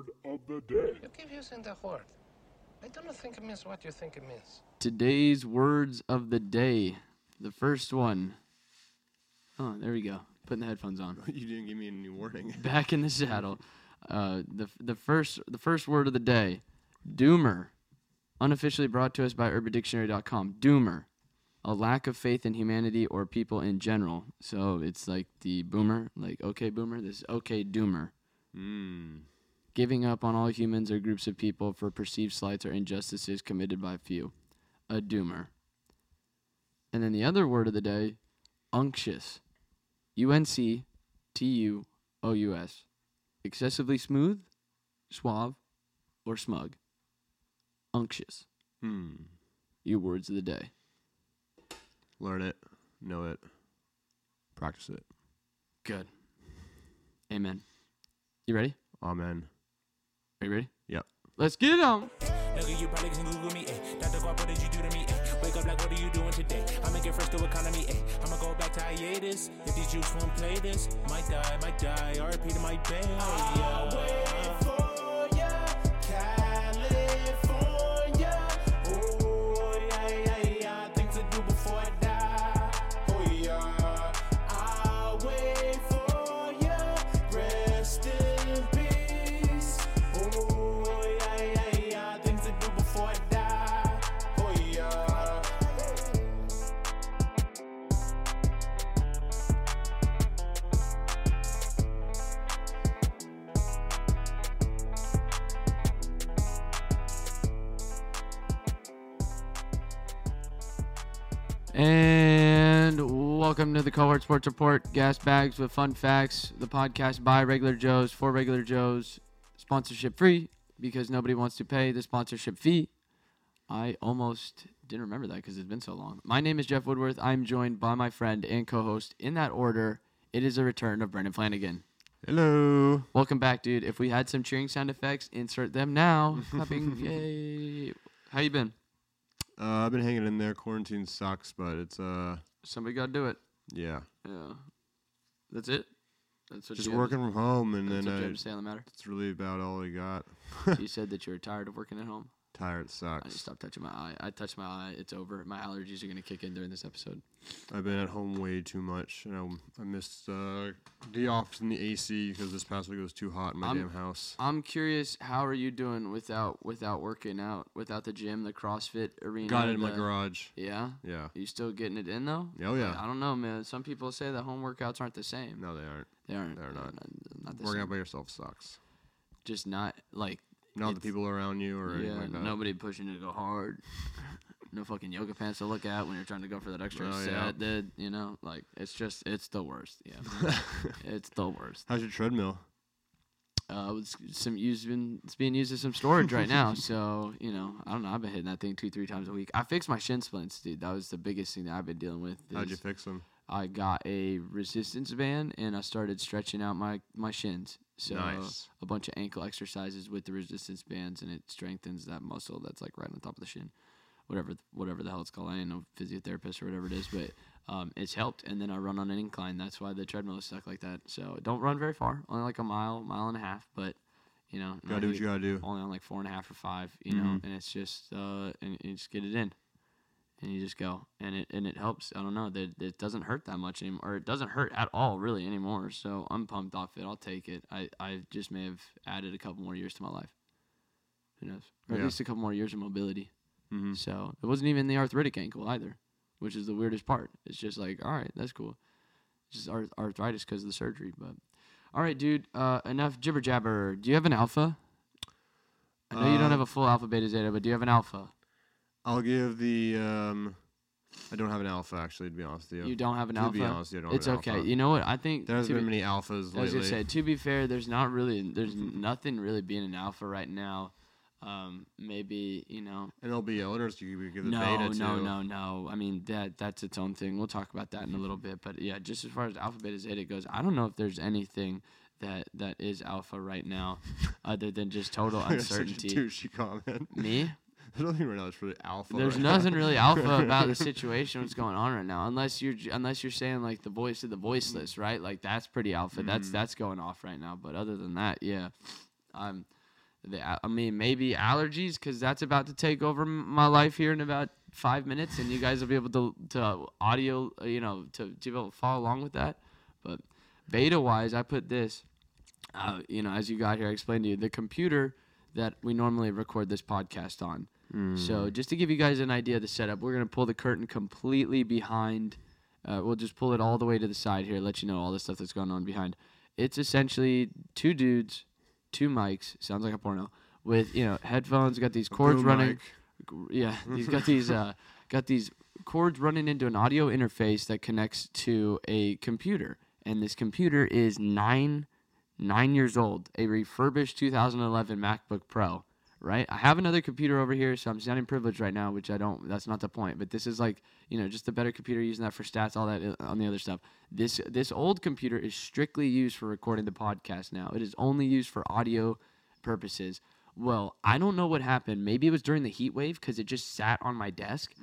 word of the day. You keep using the word. I don't think it means what you think it means. Today's words of the day. The first one. Oh, there we go. Putting the headphones on. You didn't give me any warning. Back in the saddle. Uh, the the first the first word of the day. Doomer. Unofficially brought to us by UrbanDictionary.com. Doomer. A lack of faith in humanity or people in general. So it's like the boomer, like okay boomer. This okay doomer. Mm. Giving up on all humans or groups of people for perceived slights or injustices committed by few. A doomer. And then the other word of the day, unctuous. U N C T U O U S. Excessively smooth, suave, or smug. Unctuous. Hmm. Your words of the day. Learn it. Know it. Practice it. Good. Amen. You ready? Amen. Are you ready? Yep. Let's get it on. Nigga, you probably can Google me, eh. Dr. Guap, what did you do to me, eh? Wake up like, what are you doing today? I'm making first to economy, eh. I'ma go back to hiatus. If these juice won't play this, might die, might die. RP to my band. And welcome to the Cohort Sports Report. Gas bags with fun facts. The podcast by regular Joes for regular Joes. Sponsorship free because nobody wants to pay the sponsorship fee. I almost didn't remember that because it's been so long. My name is Jeff Woodworth. I'm joined by my friend and co-host in that order. It is a return of Brendan Flanagan. Hello. Welcome back, dude. If we had some cheering sound effects, insert them now. Clapping, yay! How you been? Uh, I've been hanging in there. Quarantine sucks, but it's uh, Somebody got to do it. yeah, Yeah. That's it. That's what just you working from home, and That's then what you have to say on the matter. it's really about all I got. you said that you were tired of working at home. Tired sucks. I need to stop touching my eye. I touched my eye. It's over. My allergies are gonna kick in during this episode. I've been at home way too much. You know, I missed uh, the office and the AC because this past week it was too hot in my I'm- damn house. I'm curious. How are you doing without without working out? Without the gym, the CrossFit arena. Got it in my garage. Yeah. Yeah. You still getting it in though? Oh, yeah. I don't know, man. Some people say that home workouts aren't the same. No, they aren't. They aren't. they're not. Not, the Working same. out by yourself sucks. Just not like. Not the people around you or anything Yeah. like nobody pushing you to go hard. no fucking yoga pants to look at when you're trying to go for that extra Oh, set. yeah. Dude, you know, like it's just it's the worst. Yeah. it's the worst. How's your treadmill? Uh, it's some using it's being used as some storage right now. So you know, I don't know. I've been hitting that thing two, three times a week. I fixed my shin splints, dude. That was the biggest thing that I've been dealing with. How'd you fix them? I got a resistance band and I started stretching out my my shins. So Nice. a bunch of ankle exercises with the resistance bands, and it strengthens that muscle that's like right on top of the shin. Whatever, whatever the hell it's called. I ain't no physiotherapist or whatever it is, but um, it's helped. And then I run on an incline. That's why the treadmill is stuck like that. So don't run very far, only like a mile, mile and a half. But you know, Gotta do what you gotta do. only on like four and a half or five, you know, Mhm. and it's just uh, and you just get it in, and you just go, and it and it helps. I don't know that it doesn't hurt that much anymore, or it doesn't hurt at all really anymore. So I'm pumped off it. I'll take it. I I just may have added a couple more years to my life. Who knows? Or at least a couple more years of mobility. hmm So it wasn't even the arthritic ankle either, which is the weirdest part. It's just like, all right, that's cool. It's just arth- arthritis because of the surgery. But all right, dude. Uh, enough jibber jabber. Do you have an alpha? I know you don't Uh, have a full alpha beta zeta, but do you have an alpha? I'll give the. Um, I don't have an alpha actually, to be honest with you. You don't have an to alpha. be honest, you don't it's have an okay. alpha. You know what? I think There hasn't been be- many alphas I was lately. gonna say, to be fair, there's not really, there's nothing really being an alpha right now. Um, maybe you know, and there'll be owners you give the no, beta no, to. no, no. I mean that that's its own thing. We'll talk about that in a little bit. But yeah, just as far as alpha beta zeta goes, I don't know if there's anything that that is alpha right now, other than just total Such a uncertainty. douchey comment. Me? There's nothing right now that's really alpha. There's right nothing now. really alpha about the situation what's going on right now, unless you're unless you're saying like the voice of the voiceless, right? Like that's pretty alpha. That's Mhm. that's going off right now. But other than that, yeah, I'm the, I mean, maybe allergies because that's about to take over m- my life here in about five minutes, and you guys will be able to to audio, uh, you know, to to be able to follow along with that. But beta wise, I put this, uh, you know, as you got here, I explained to you the computer that we normally record this podcast on. So just to give you guys an idea of the setup, we're gonna pull the curtain completely behind. Uh, we'll just pull it all the way to the side here, let you know all the stuff that's going on behind. It's essentially two dudes, two mics. Sounds like a porno with you know headphones. Got these cords running. mic. Yeah, he's got these uh, got these cords running into an audio interface that connects to a computer, and this computer is nine nine years old, a refurbished 2011 MacBook Pro. Right, I have another computer over here, so I'm sounding privileged right now, which I don't. That's not the point. But this is like, you know, just a better computer using that for stats, all that uh, on the other stuff. This this old computer is strictly used for recording the podcast now. It is only used for audio purposes. Well, I don't know what happened. Maybe it was during the heat wave because it just sat on my desk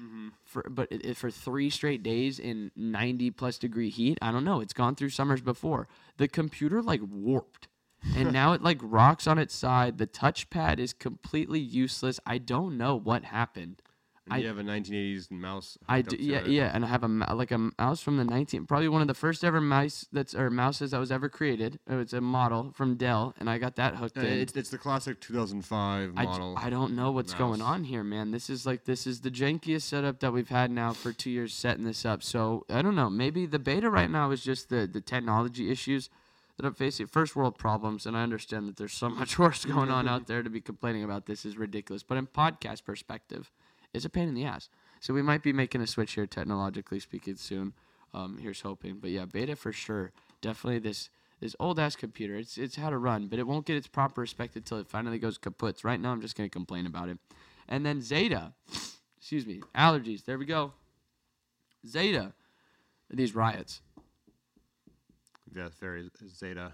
for but it, it- for three straight days in 90 plus degree heat. I don't know. It's gone through summers before. The computer like warped. And now it like rocks on its side. The touchpad is completely useless. I don't know what happened. And I- you have a 1980s mouse. I do, yeah, it. yeah, and I have a like a mouse from the 19, probably one of the first ever mice that's or mouses that was ever created. Oh, It's a model from Dell, and I got that hooked Uh, in. it's, it's the classic 2005 I, model. I don't know what's going on here, man. This is like this is the jankiest setup that we've had now for two years setting this up. So I don't know. Maybe the beta right now is just the the technology issues that I'm facing. First world problems, and I understand that there's so much worse going on out there to be complaining about. This is ridiculous. But in podcast perspective, it's a pain in the ass. So we might be making a switch here, technologically speaking, soon. Um, here's hoping. But yeah, beta for sure. Definitely this this old ass computer. It's it's how to run, but it won't get its proper respect until it finally goes kaput. Right now, I'm just gonna complain about it. And then Zeta, excuse me, allergies. There we go. Zeta, these riots. Yeah, very Zeta.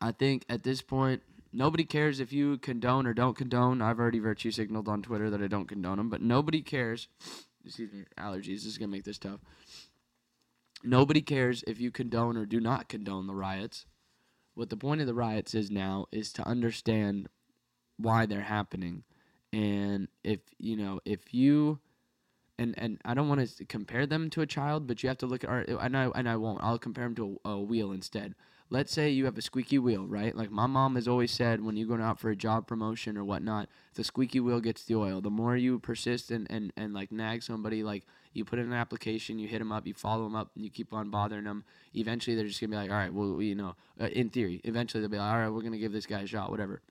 I think at this point, nobody cares if you condone or don't condone. I've already virtue signaled on Twitter that I don't condone them, but nobody cares. Excuse me, allergies. This is gonna make this tough. Nobody cares if you condone or do not condone the riots. What the point of the riots is now is to understand why they're happening, and if you know if you and and I don't want to compare them to a child, but you have to look at our and I and I won't. I'll compare them to a, a wheel instead. Let's say you have a squeaky wheel, right? Like my mom has always said, when you're going out for a job promotion or whatnot, the squeaky wheel gets the oil. The more you persist and and and like nag somebody, like you put in an application, you hit them up, you follow them up, and you keep on bothering them. Eventually, they're just gonna be like, all right, well, you know, uh, in theory, eventually they'll be like, all right, we're gonna give this guy a shot, whatever.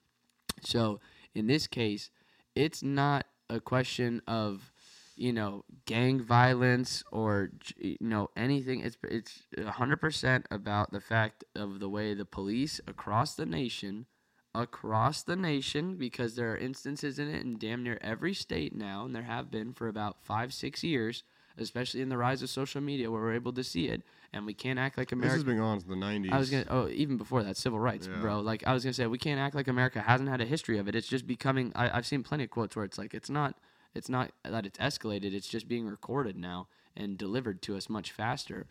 So in this case, it's not a question of you know gang violence or you know anything. It's it's hundred percent about the fact of the way the police across the nation, across the nation, because there are instances in it in damn near every state now, and there have been for about five six years. Especially in the rise of social media, where we're able to see it, and we can't act like This America. has been going on since the 90s. I was gonna. Oh, even before that, civil rights, Yeah. bro. Like I was gonna say, we can't act like America hasn't had a history of it. It's just becoming. I, I've seen plenty of quotes where it's like, it's not. It's not that it's escalated. It's just being recorded now and delivered to us much faster.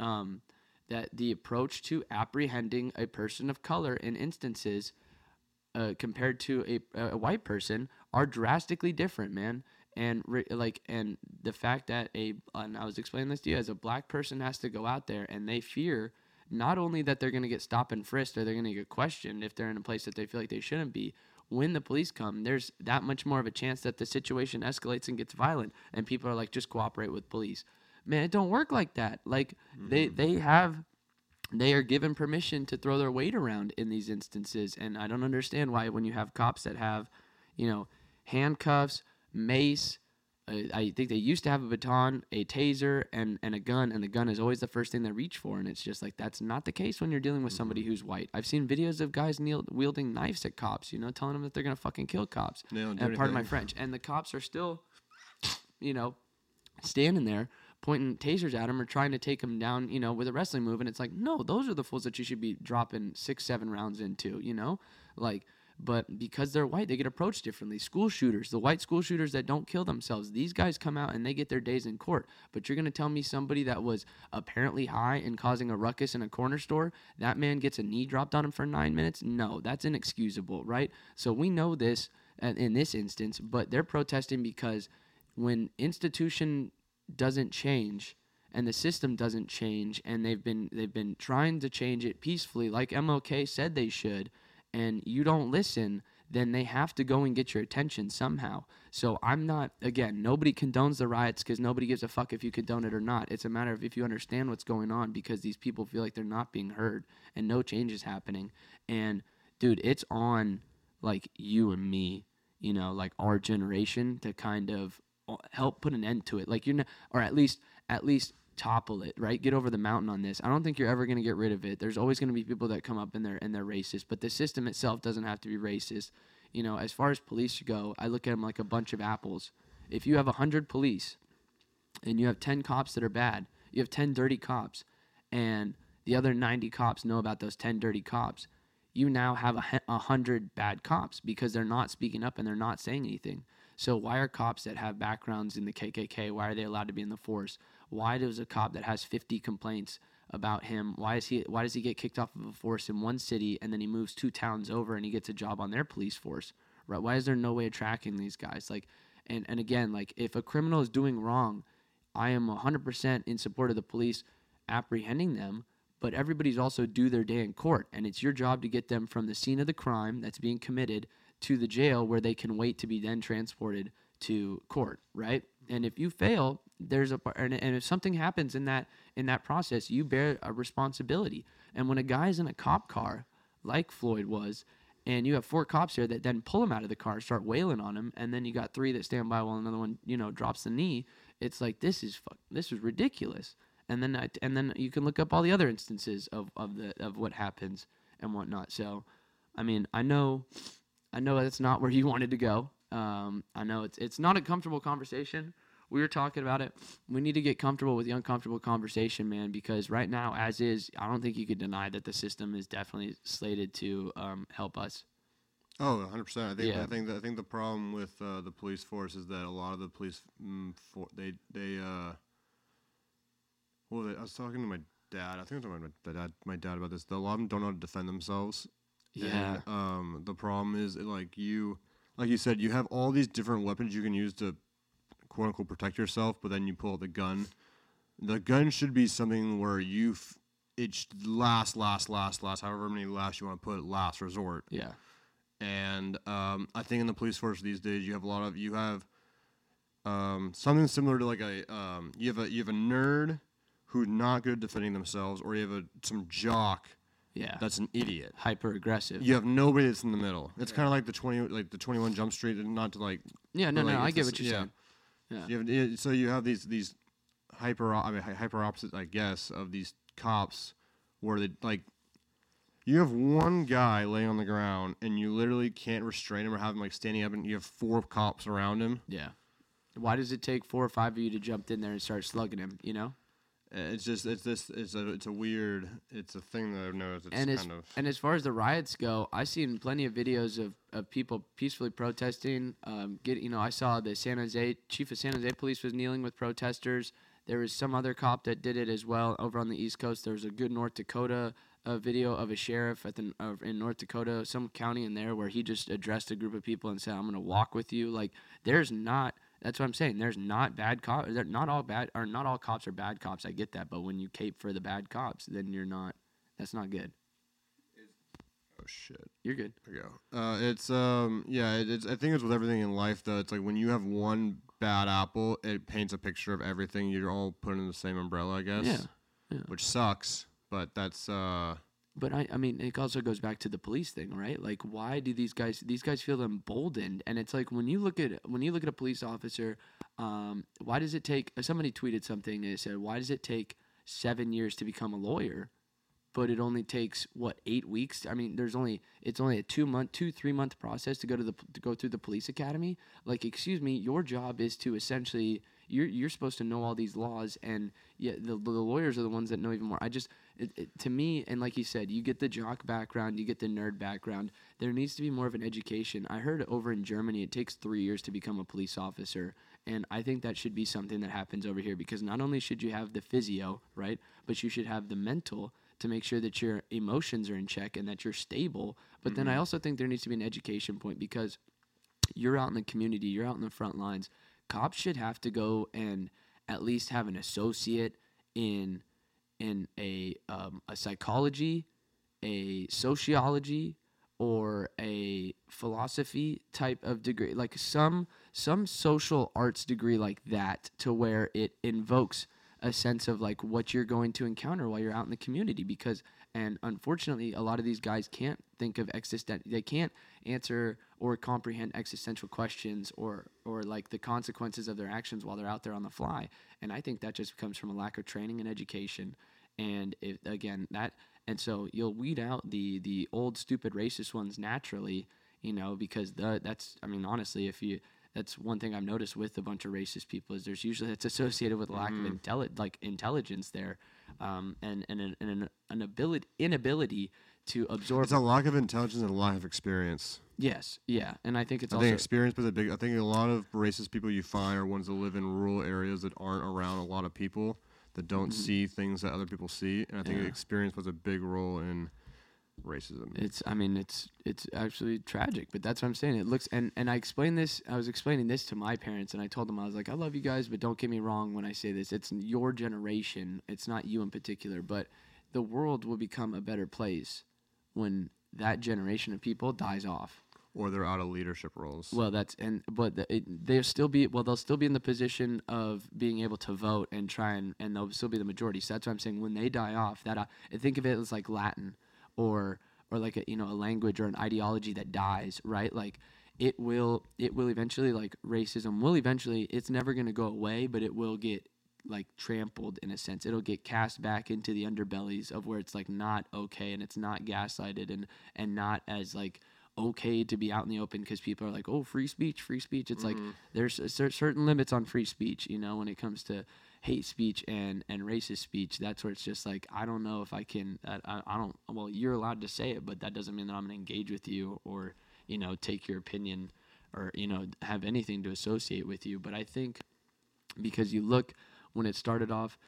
Um, that the approach to apprehending a person of color in instances uh, compared to a, a white person are drastically different, man. And re- like, and the fact that a, and I was explaining this to you, as a black person has to go out there and they fear not only that they're going to get stopped and frisked or they're going to get questioned if they're in a place that they feel like they shouldn't be. When the police come, there's that much more of a chance that the situation escalates and gets violent, and people are like, just cooperate with police. Man, it don't work like that. Like they mm-hmm. they have they are given permission to throw their weight around in these instances and i don't understand why when you have cops that have you know handcuffs mace i think they used to have a baton a taser and, and a gun and the gun is always the first thing they reach for and it's just like that's not the case when you're dealing with somebody mm-hmm. who's white i've seen videos of guys kneel, wielding knives at cops you know telling them that they're gonna fucking kill cops They don't do and pardon my french and the cops are still you know standing there pointing tasers at him or trying to take him down, you know, with a wrestling move. And it's like, no, those are the fools that you should be dropping six, seven rounds into, you know? Like, but because they're white, they get approached differently. School shooters, the white school shooters that don't kill themselves, these guys come out and they get their days in court. But you're going to tell me somebody that was apparently high and causing a ruckus in a corner store, that man gets a knee dropped on him for nine minutes? No, that's inexcusable, right? So we know this uh, in this instance, but they're protesting because when institution doesn't change and the system doesn't change and they've been they've been trying to change it peacefully like MLK said they should and you don't listen then they have to go and get your attention somehow. So I'm not again, nobody condones the riots cuz nobody gives a fuck if you condone it or not. It's a matter of if you understand what's going on because these people feel like they're not being heard and no change is happening. And dude, it's on like you and me, you know, like our generation to kind of uh, help put an end to it. Like you're not, or at least at least topple it, right? Get over the mountain on this. I don't think you're ever going to get rid of it. There's always going to be people that come up and they're and they're racist, but the system itself doesn't have to be racist. You know, as far as police go, I look at them like a bunch of apples. If you have 100 police and you have 10 cops that are bad, you have 10 dirty cops and the other 90 cops know about those 10 dirty cops, you now have a, a hundred bad cops because they're not speaking up and they're not saying anything. So why are cops that have backgrounds in the KKK? Why are they allowed to be in the force? Why does a cop that has 50 complaints about him? Why is he? Why does he get kicked off of a force in one city and then he moves two towns over and he gets a job on their police force? Right? Why is there no way of tracking these guys? Like, and and again, like if a criminal is doing wrong, I am 100% in support of the police apprehending them, but everybody's also due their day in court, and it's your job to get them from the scene of the crime that's being committed to the jail where they can wait to be then transported to court, right? And if you fail, there's a and, and if something happens in that in that process, you bear a responsibility. And when a guy's in a cop car, like Floyd was, and you have four cops there that then pull him out of the car, start wailing on him, and then you got three that stand by while another one, you know, drops the knee. It's like this is fuck, this is ridiculous. And then I, and then you can look up all the other instances of, of the of what happens and whatnot. So, I mean, I know, I know that's not where you wanted to go. Um, I know it's it's not a comfortable conversation. We were talking about it. We need to get comfortable with the uncomfortable conversation, man, because right now, as is, I don't think you could deny that the system is definitely slated to um, help us. Oh, 100 percent. I think Yeah. I think that, I think the problem with uh, the police force is that a lot of the police mm, for they they uh. Well, I was talking to my dad. I think I was talking to my dad, my dad about this. A lot of them don't know how to defend themselves. Yeah. And, um, the problem is like you, like you said, you have all these different weapons you can use to, quote unquote, protect yourself. But then you pull out the gun. The gun should be something where you, f- it should last, last, last, last, however many last you want to put, last resort. Yeah. And um, I think in the police force these days, you have a lot of you have um, something similar to like a um, you have a you have a nerd who's not good at defending themselves, or you have a some jock Yeah. that's an idiot. hyper aggressive. You have nobody that's in the middle. It's kind of like the twenty, like the Twenty One Jump Street, and not to like. Yeah, no, no, I it's get this- what you're saying. Yeah. You have, yeah, so you have these these hyper, I mean, hy- hyper opposite, I guess, of these cops, where they like. You have one guy laying on the ground, and you literally can't restrain him or have him like standing up, and you have four cops around him. Yeah. Why does it take four or five of you to jump in there and start slugging him? You know. It's just, it's this, it's a, it's a weird, it's a thing that I've noticed. It's and as kind of. and as far as the riots go, I've seen plenty of videos of, of people peacefully protesting. Um, get you know, I saw the San Jose chief of San Jose police was kneeling with protesters. There was some other cop that did it as well over on the East Coast. There was a good North Dakota uh, video of a sheriff at the uh, in North Dakota, some county in there, where he just addressed a group of people and said, "I'm going to walk with you." Like, there's not. That's what I'm saying. There's not bad cops. Not all bad, or not all cops are bad cops. I get that, but when you cape for the bad cops, then you're not. That's not good. Oh shit. You're good. There we go. Uh, it's um yeah, it, it's I think it's with everything in life though. It's like when you have one bad apple, it paints a picture of everything. You're all put in the same umbrella, I guess. Yeah, yeah. Which sucks, but that's uh But I, I mean, it also goes back to the police thing, right? Like, why do these guys? These guys feel emboldened, and it's like when you look at when you look at a police officer, um, why does it take? Somebody tweeted something and it said, "Why does it take seven years to become a lawyer, but it only takes what eight weeks? I mean, there's only it's only a two month, two three month process to go to the to go through the police academy. Like, excuse me, your job is to essentially you're you're supposed to know all these laws, and yeah, the, the lawyers are the ones that know even more. I just it, it, to me, and like you said, you get the jock background, you get the nerd background. There needs to be more of an education. I heard over in Germany, it takes three years to become a police officer. And I think that should be something that happens over here because not only should you have the physio, right, but you should have the mental to make sure that your emotions are in check and that you're stable. But then I mm-hmm. also think there needs to be an education point because you're out in the community, you're out in the front lines. Cops should have to go and at least have an associate in in a um, a psychology, a sociology, or a philosophy type of degree, like some some social arts degree like that, to where it invokes a sense of like what you're going to encounter while you're out in the community because and unfortunately a lot of these guys can't think of existent they can't answer or comprehend existential questions or or like the consequences of their actions while they're out there on the fly. And i think that just comes from a lack of training and education. And if, again that and so you'll weed out the the old stupid racist ones naturally you know because the, that's i mean honestly if you that's one thing I've noticed with a bunch of racist people is there's usually it's associated with a lack of mm-hmm. intelli- like intelligence there, um, and and an, and an, an ability inability to absorb. It's a lack of intelligence and a lack of experience. yes, yeah, and I think it's I also think experience plays a big. I think a lot of racist people you find are ones that live in rural areas that aren't around a lot of people that don't see things that other people see, and I think Mm-hmm. Yeah. experience plays a big role in racism. it's I mean it's it's actually tragic, but that's what I'm saying. It looks and and I explained this. I was explaining this to my parents, and I told them I was like, I love you guys, but don't get me wrong when I say this. It's your generation. It's not you in particular, but the world will become a better place when that generation of people dies off. or they're out of leadership roles. Well, that's and but the, it, they'll still be well. They'll still be in the position of being able to vote and try and and they'll still be the majority. So that's what I'm saying. When they die off, that uh, I think of it as like Latin, or or like a you know a language or an ideology that dies, right? Like it will it will eventually like racism will eventually it's never going to go away, but it will get like trampled in a sense. It'll get cast back into the underbellies of where it's like not okay and it's not gaslighted and and not as like okay to be out in the open because people are like, oh, free speech, free speech. It's like mm-hmm. there's a cer- certain limits on free speech, you know, when it comes to hate speech and and racist speech. That's where it's just like I don't know if I can. I, I, don't. Well, you're allowed to say it, but that doesn't mean that I'm gonna engage with you or you know take your opinion or you know have anything to associate with you. But I think because you look when it started off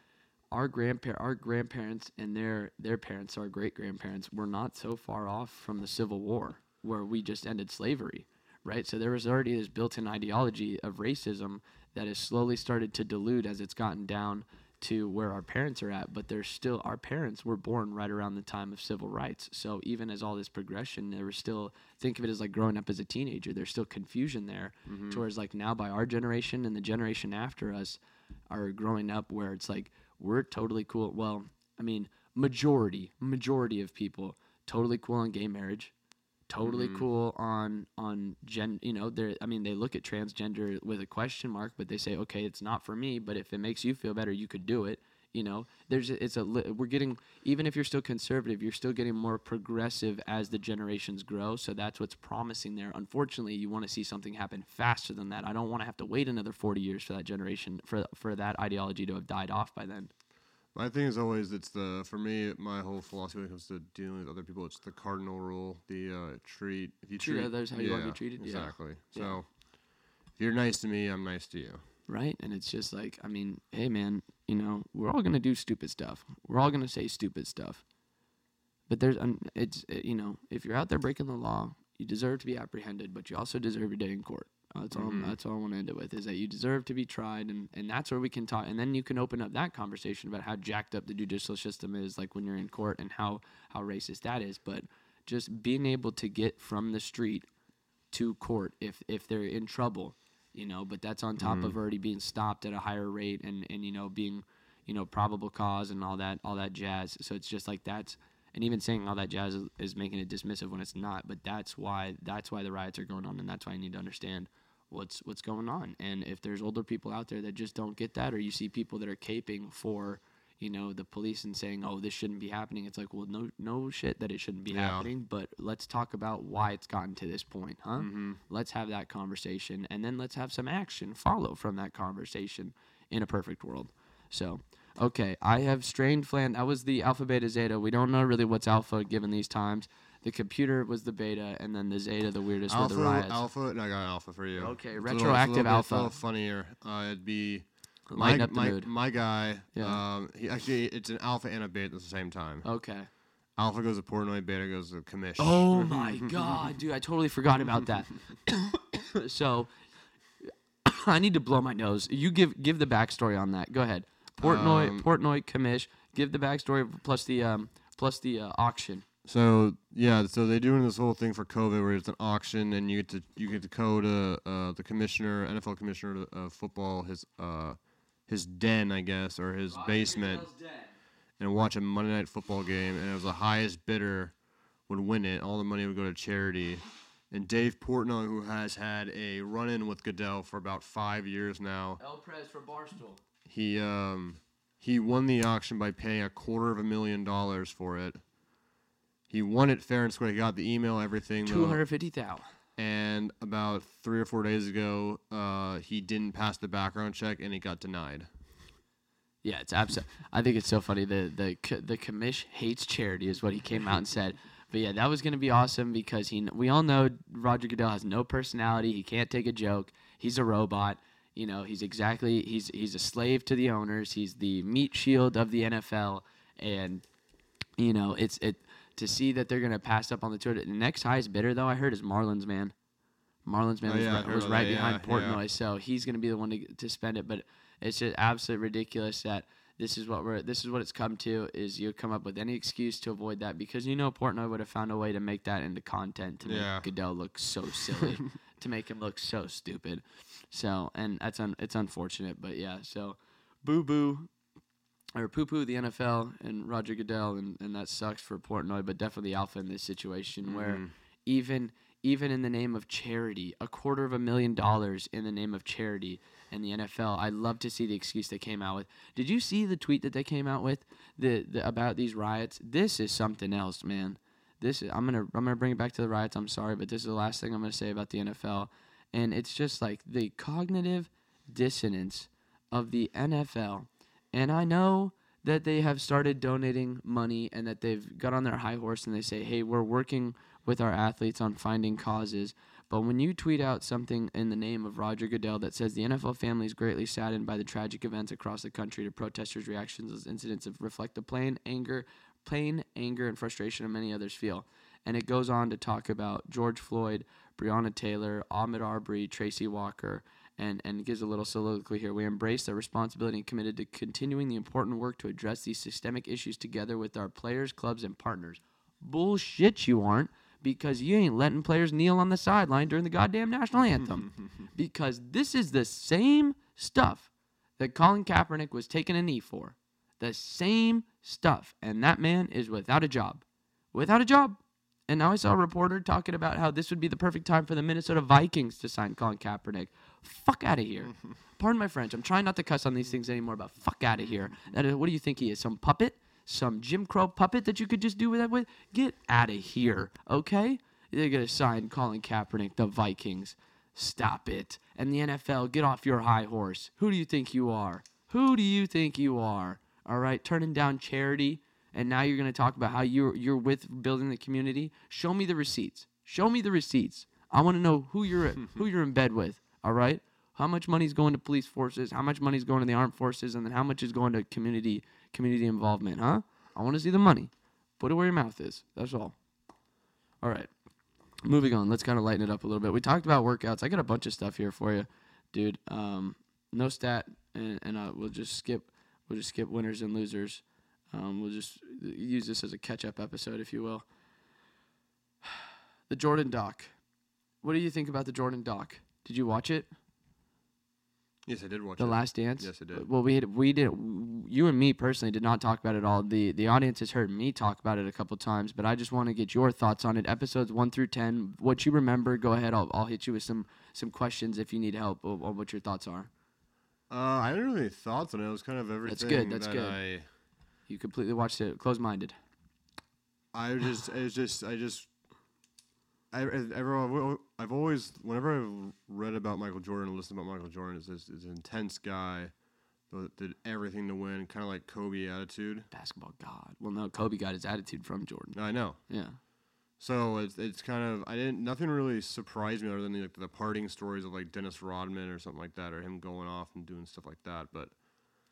our grandpa- our grandparents and their their parents our great grandparents were not so far off from the civil war where we just ended slavery right so there was already this built-in ideology of racism that has slowly started to dilute as it's gotten down to where our parents are at but there's still our parents were born right around the time of civil rights. So even as all this progression there was still think of it as like growing up as a teenager there's still confusion there mm-hmm. towards like now by our generation and the generation after us are growing up where it's like we're totally cool well i mean majority majority of people totally cool on gay marriage totally mm-hmm. cool on on gen you know they i mean they look at transgender with a question mark but they say okay it's not for me but if it makes you feel better you could do it. You know there's a, it's a we're getting even if you're still conservative you're still getting more progressive as the generations grow so that's what's promising there. Unfortunately you want to see something happen faster than that. I don't want to have to wait another 40 years for that generation for for that ideology to have died off by then My thing is always it's the for me my whole philosophy when it comes to dealing with other people it's the cardinal rule the uh, treat if you Treat treat others how you wanna be treated, exactly Yeah. so if you're nice to me I'm nice to you right? And it's just like, I mean, hey, man, you know, we're all gonna do stupid stuff. We're all gonna say stupid stuff. But there's, um, it's, uh, you know, if you're out there breaking the law, you deserve to be apprehended, but you also deserve your day in court. That's all. Mm-hmm. That's all I want to end it with is that you deserve to be tried, and and that's where we can talk, and then you can open up that conversation about how jacked up the judicial system is, like when you're in court, and how how racist that is. But just being able to get from the street to court if if they're in trouble, you know. But that's on top of mm-hmm. already being stopped at a higher rate and and you know being, you know, probable cause and all that all that jazz. So it's just like that's and even saying all that jazz is, is making it dismissive when it's not. But that's why that's why the riots are going on, and that's why I need to understand what's what's going on. And if there's older people out there that just don't get that, or you see people that are caping for you know the police and saying oh this shouldn't be happening it's like well no no shit that it shouldn't be Yeah. happening but let's talk about why it's gotten to this point huh mm-hmm. let's have that conversation and then let's have some action follow from that conversation in a perfect world. So, okay, I have strained flan. That was the alpha, beta, zeta. We don't know really what's alpha given these times. The computer was the beta, and then the zeta, the weirdest, Alpha, were the riots. alpha, and I got alpha for you. Okay, It's a little- it's a retroactive little alpha. A little funnier. Uh, it'd be my, up the my, mood. my guy. Yeah. Um, he actually it's an alpha and a beta at the same time. Okay. Alpha goes to Portnoy, beta goes to Commish. Oh my god, dude! I totally forgot about that. so, I need to blow my nose. You give give the backstory on that. Go ahead. Portnoy, Um, Portnoy, commish. Give the backstory plus the um plus the uh, auction. So yeah, so they're doing this whole thing for COVID where it's an auction and you get to you get to go to uh, the commissioner, NFL commissioner of football, his uh his den, I guess, or his basement, and watch a Monday night football game, and it was the highest bidder would win it. All the money would go to charity. And Dave Portnoy, who has had a run-in with Goodell for about five years now, El Prez for Barstool. he um he won the auction by paying a quarter of a million dollars for it. He won it fair and square. He got the email, everything. Two hundred fifty thousand. And about three or four days ago, uh, he didn't pass the background check and he got denied. Yeah, it's absolute. I think it's so funny. The the co- the commish hates charity is what he came out and said. But yeah, that was gonna be awesome because he. We all know Roger Goodell has no personality. He can't take a joke. He's a robot. You know, he's exactly he's he's a slave to the owners. He's the meat shield of the NFL, and you know it's it to see that they're gonna pass up on the tour. The next highest bidder though, I heard is Marlins man. Marlins man Oh, was, yeah, right, was right that, behind yeah, yeah. Portnoy, so he's gonna be the one to to spend it. But it's just absolutely ridiculous that this is what we're this is what it's come to is you come up with any excuse to avoid that because you know Portnoy would have found a way to make that into content to Yeah. make Goodell look so silly, to make him look so stupid. So and that's un, it's unfortunate, but yeah. So boo boo or poo poo the NFL and Roger Goodell and, and that sucks for Portnoy, but definitely Alpha in this situation where Mm-hmm. even even in the name of charity, a quarter of a million dollars in the name of charity in the NFL. I love to see the excuse they came out with. Did you see the tweet that they came out with the, the about these riots? This is something else, man. This is, I'm gonna I'm gonna bring it back to the riots. I'm sorry, but this is the last thing I'm gonna say about the NFL, and it's just like the cognitive dissonance of the NFL. And I know that they have started donating money and that they've got on their high horse and they say, hey, we're working with our athletes on finding causes. But when you tweet out something in the name of Roger Goodell that says the NFL family is greatly saddened by the tragic events across the country to protesters' reactions as incidents reflect the plain anger, plain anger and frustration of many others feel. And it goes on to talk about George Floyd, Breonna Taylor, Ahmaud Arbery, Tracy Walker, and, and gives a little soliloquy here. We embrace the responsibility and committed to continuing the important work to address these systemic issues together with our players, clubs, and partners. Bullshit, you aren't, because you ain't letting players kneel on the sideline during the goddamn national anthem. because this is the same stuff that Colin Kaepernick was taking a knee for. The same stuff. And that man is without a job. Without a job. And now I saw a reporter talking about how this would be the perfect time for the Minnesota Vikings to sign Colin Kaepernick. Fuck out of here. Pardon my French. I'm trying not to cuss on these things anymore, but fuck out of here. That is, what do you think he is? Some puppet? Some Jim Crow puppet that you could just do that with? Get out of here, okay? They're going to sign Colin Kaepernick, the Vikings. Stop it. And the NFL, get off your high horse. Who do you think you are? Who do you think you are? All right, turning down charity and now you're going to talk about how you're you're with building the community. Show me the receipts. Show me the receipts. I want to know who you're who you're in bed with. All right, how much money is going to police forces? How much money is going to the armed forces? And then how much is going to community community involvement? Huh? I want to see the money. Put it where your mouth is. That's all. All right. Moving on. Let's kind of lighten it up a little bit. We talked about workouts. I got a bunch of stuff here for you, dude. Um, no stat, and, and uh, we'll just skip. We'll just skip winners and losers. Um, we'll just use this as a catch-up episode, if you will. The Jordan doc. What do you think about the Jordan doc? Did you watch it? Yes, I did watch it. The it. Last Dance. Yes, I did. Well, we had, we did. You and me personally did not talk about it all. the The audience has heard me talk about it a couple times, but I just want to get your thoughts on it. Episodes one through ten. What you remember? Go ahead. I'll I'll hit you with some some questions if you need help on, on what your thoughts are. Uh, I didn't really have thoughts on it. It was kind of everything. That's good, that's that good. I, You completely watched it closed minded. I just, it was just, I just, I, I- I've always, whenever I've read about Michael Jordan and listened about Michael Jordan, it's this, it's an intense guy, that did everything to win, kind of like Kobe attitude. Basketball god. Well, no, Kobe got his attitude from Jordan. I know. Yeah. So it's it's kind of I didn't nothing really surprised me other than like the parting stories of like Dennis Rodman or something like that, or him going off and doing stuff like that. But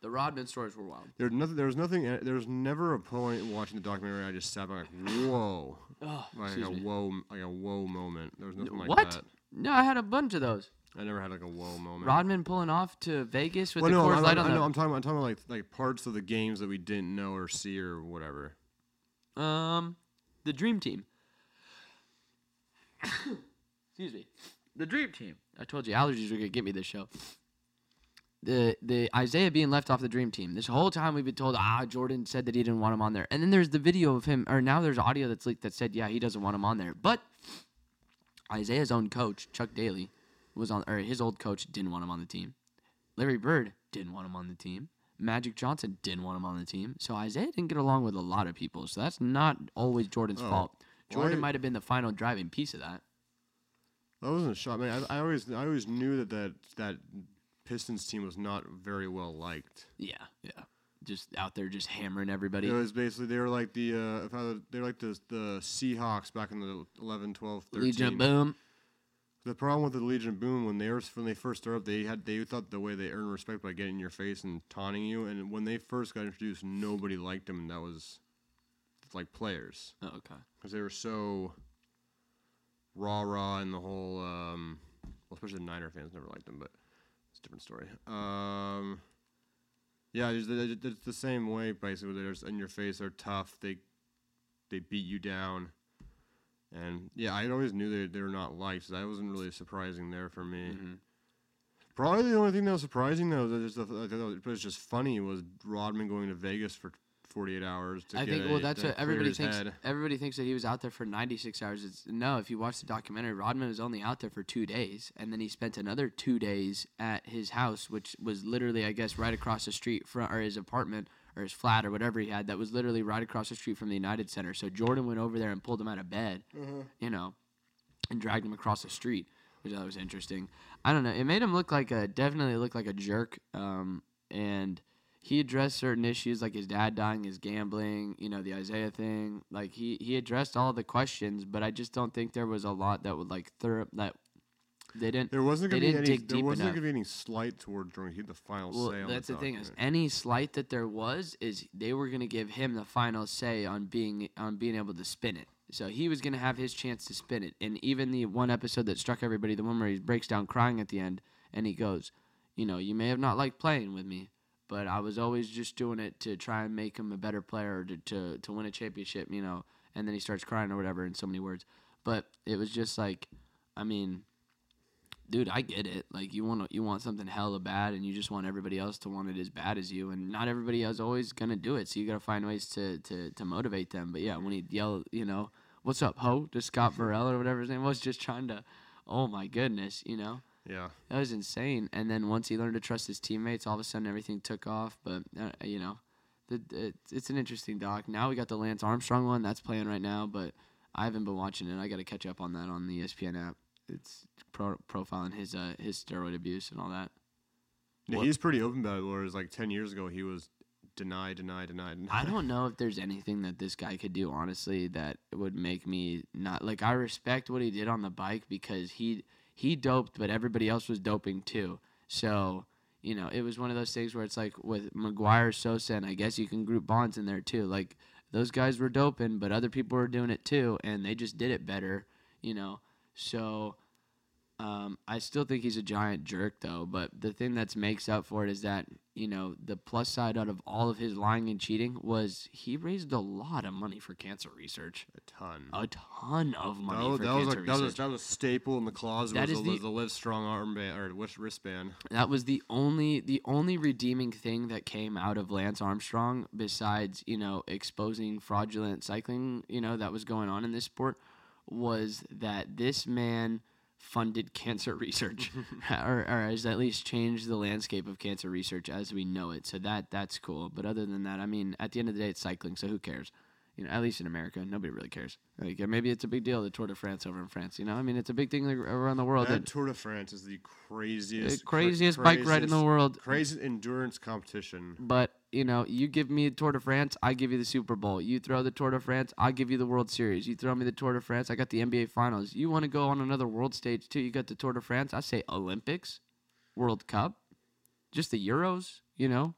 The Rodman stories were wild. there's nothing. There was nothing. There was never a point watching the documentary. I just sat back like, whoa, Oh, like a me. whoa, like a whoa moment. There was nothing like what? that. No, I had a bunch of those. I never had like a whoa moment. Rodman pulling off to Vegas with well, the no, Coors I, Light I, on I the. know, I'm talking. I'm talking about like like parts of the games that we didn't know or see or whatever. Um, the Dream Team. Excuse me. The Dream Team. I told you allergies were gonna get me this show. The the Isiah being left off the Dream Team. This whole time we've been told, ah, Jordan said that he didn't want him on there, and then there's the video of him, or now there's audio that's leaked that said, yeah, he doesn't want him on there. But Isiah's own coach, Chuck Daly, was on, or his old coach didn't want him on the team. Larry Bird didn't want him on the team. Magic Johnson didn't want him on the team. So Isiah didn't get along with a lot of people. So that's not always Jordan's Oh. fault. Jordan might have been the final driving piece of that. I wasn't shocked. I mean, I, I always I always knew that that that Pistons team was not very well liked. Yeah, yeah. Just out there, just hammering everybody. It was basically they were like the uh, they were like the the Seahawks back in the 11, 12, 13. Legion Boom. The problem with the Legion Boom when they were when they first started, they had they thought the way they earned respect by getting in your face and taunting you. And when they first got introduced, nobody liked them, and that was like players Oh, okay. because they were so rah rah and the whole. Um, well, especially the Niner fans never liked them, but different story. Um, yeah, it's, it's it's the same way basically. They're just in your face. They're tough. They they beat you down. And yeah, I always knew they they were not liked. So that wasn't really surprising there for me. Mhm. Probably the only thing that was surprising though, that the, thought it was just funny, was Rodman going to Vegas for 48 hours to I get think a- well that's what everybody thinks. head. Everybody thinks that he was out there for 96 hours. It's no. If you watch the documentary, Rodman was only out there for two days, and then he spent another two days at his house, which was literally, I guess, right across the street from or his apartment or his flat or whatever he had. That was literally right across the street from the United Center. So Jordan went over there and pulled him out of bed, you know, and dragged him across the street, which I thought was interesting. I don't know. It made him look like a definitely look like a jerk. Um, and he addressed certain issues like his dad dying, his gambling, you know, the Isiah thing. Like he he addressed all the questions, but I just don't think there was a lot that would like thorough that they didn't. There wasn't they going to be didn't any. There wasn't going to be any slight toward Jordan. He had the final Well, say on that's the the thing is any slight that there was is they were gonna give him the final say on being on being able to spin it. So he was gonna have his chance to spin it. And even the one episode that struck everybody, the one where he breaks down crying at the end, and he goes, you know, you may have not liked playing with me, but I was always just doing it to try and make him a better player or to to, to win a championship, you know. And then he starts crying or whatever in so many words. But it was just like, I mean, dude, I get it. Like you want you want something hella bad, and you just want everybody else to want it as bad as you, and not everybody is always gonna do it. So you gotta find ways to to to motivate them. But yeah, when he yell, you know, what's up, ho, to Scott Burrell or whatever his name was, just trying to, oh my goodness, you know. Yeah. That was insane. And then once he learned to trust his teammates, all of a sudden everything took off. But uh, you know, the, it's, it's an interesting doc. Now we got the Lance Armstrong one that's playing right now, but I haven't been watching it. I got to catch up on that on the ESPN app. It's pro- profiling his uh, his steroid abuse and all that. Yeah, What- he's pretty open about it. Whereas like 10 years ago, he was deny, deny, deny, deny. I don't know if there's anything that this guy could do, honestly, that would make me not like. I respect what he did on the bike because he he doped, but everybody else was doping too. So you know, it was one of those things where it's like with McGwire, Sosa, and I guess you can group Bonds in there too. Like those guys were doping, but other people were doing it too, and they just did it better. You know, so um, I still think he's a giant jerk, though. But the thing that makes up for it is that you know the plus side out of all of his lying and cheating was he raised a lot of money for cancer research, a ton. a ton of money was, for that was cancer like that was, research. that was a staple in the closet. That was, is the, the- the Live Strong armband or wrist- wristband. That was the only the only redeeming thing that came out of Lance Armstrong besides, you know, exposing fraudulent cycling, you know, that was going on in this sport was that this man funded cancer research or, or has at least changed the landscape of cancer research as we know it. So that that's cool. But other than that, I mean, at the end of the day it's cycling, so who cares? You know, at least in America, nobody really cares. Like, maybe it's a big deal the Tour de France over in France. You know, I mean, it's a big thing around the world. That That, Tour de France is the the craziest, cra- craziest bike ride in the world. Craziest endurance competition. But you know, you give me the Tour de France, I give you the Super Bowl. You throw the Tour de France, I give you the World Series. You throw me the Tour de France, I got the NBA Finals. You want to go on another world stage too? You got the Tour de France. I say Olympics, World Cup, just the Euros. You know,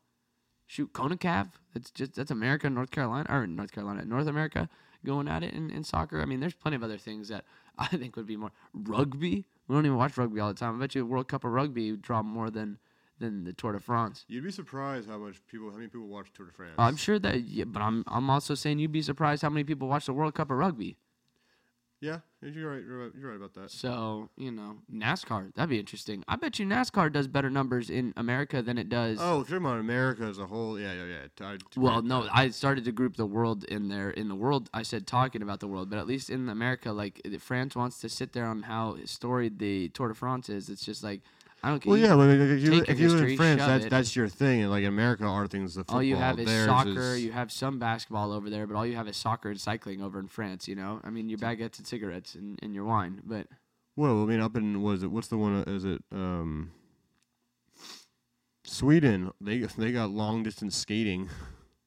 shoot CONCACAF. That's just that's America, North Carolina, or North Carolina, North America going at it in, in soccer. I mean, there's plenty of other things that I think would be more rugby. We don't even watch rugby all the time. I bet you World Cup of rugby would draw more than than the Tour de France. You'd be surprised how much people, how many people watch Tour de France. I'm sure that, yeah, but I'm I'm also saying you'd be surprised how many people watch the World Cup of rugby. Yeah, you're right. You're right, you're right about that. So you know, NASCAR that'd be interesting. I bet you NASCAR does better numbers in America than it does. Oh, if you're talking about America as a whole, yeah, yeah, yeah. I'd Well, no. I started to group the world in there. In the world, I said talking about the world, but at least in America, like France wants to sit there on how storied the Tour de France is. It's just like I don't care. Well, You- yeah, but if you, if you live in France, that's it. that's your thing. And like in America, our thing's the football. all you have is Theirs soccer. is- You have some basketball over there, but all you have is soccer and cycling over in France. You know, I mean, your baguettes and cigarettes and, and your wine. But Well, I mean, up in was it? What's the one? uh, Is it um, Sweden? They they got long distance skating.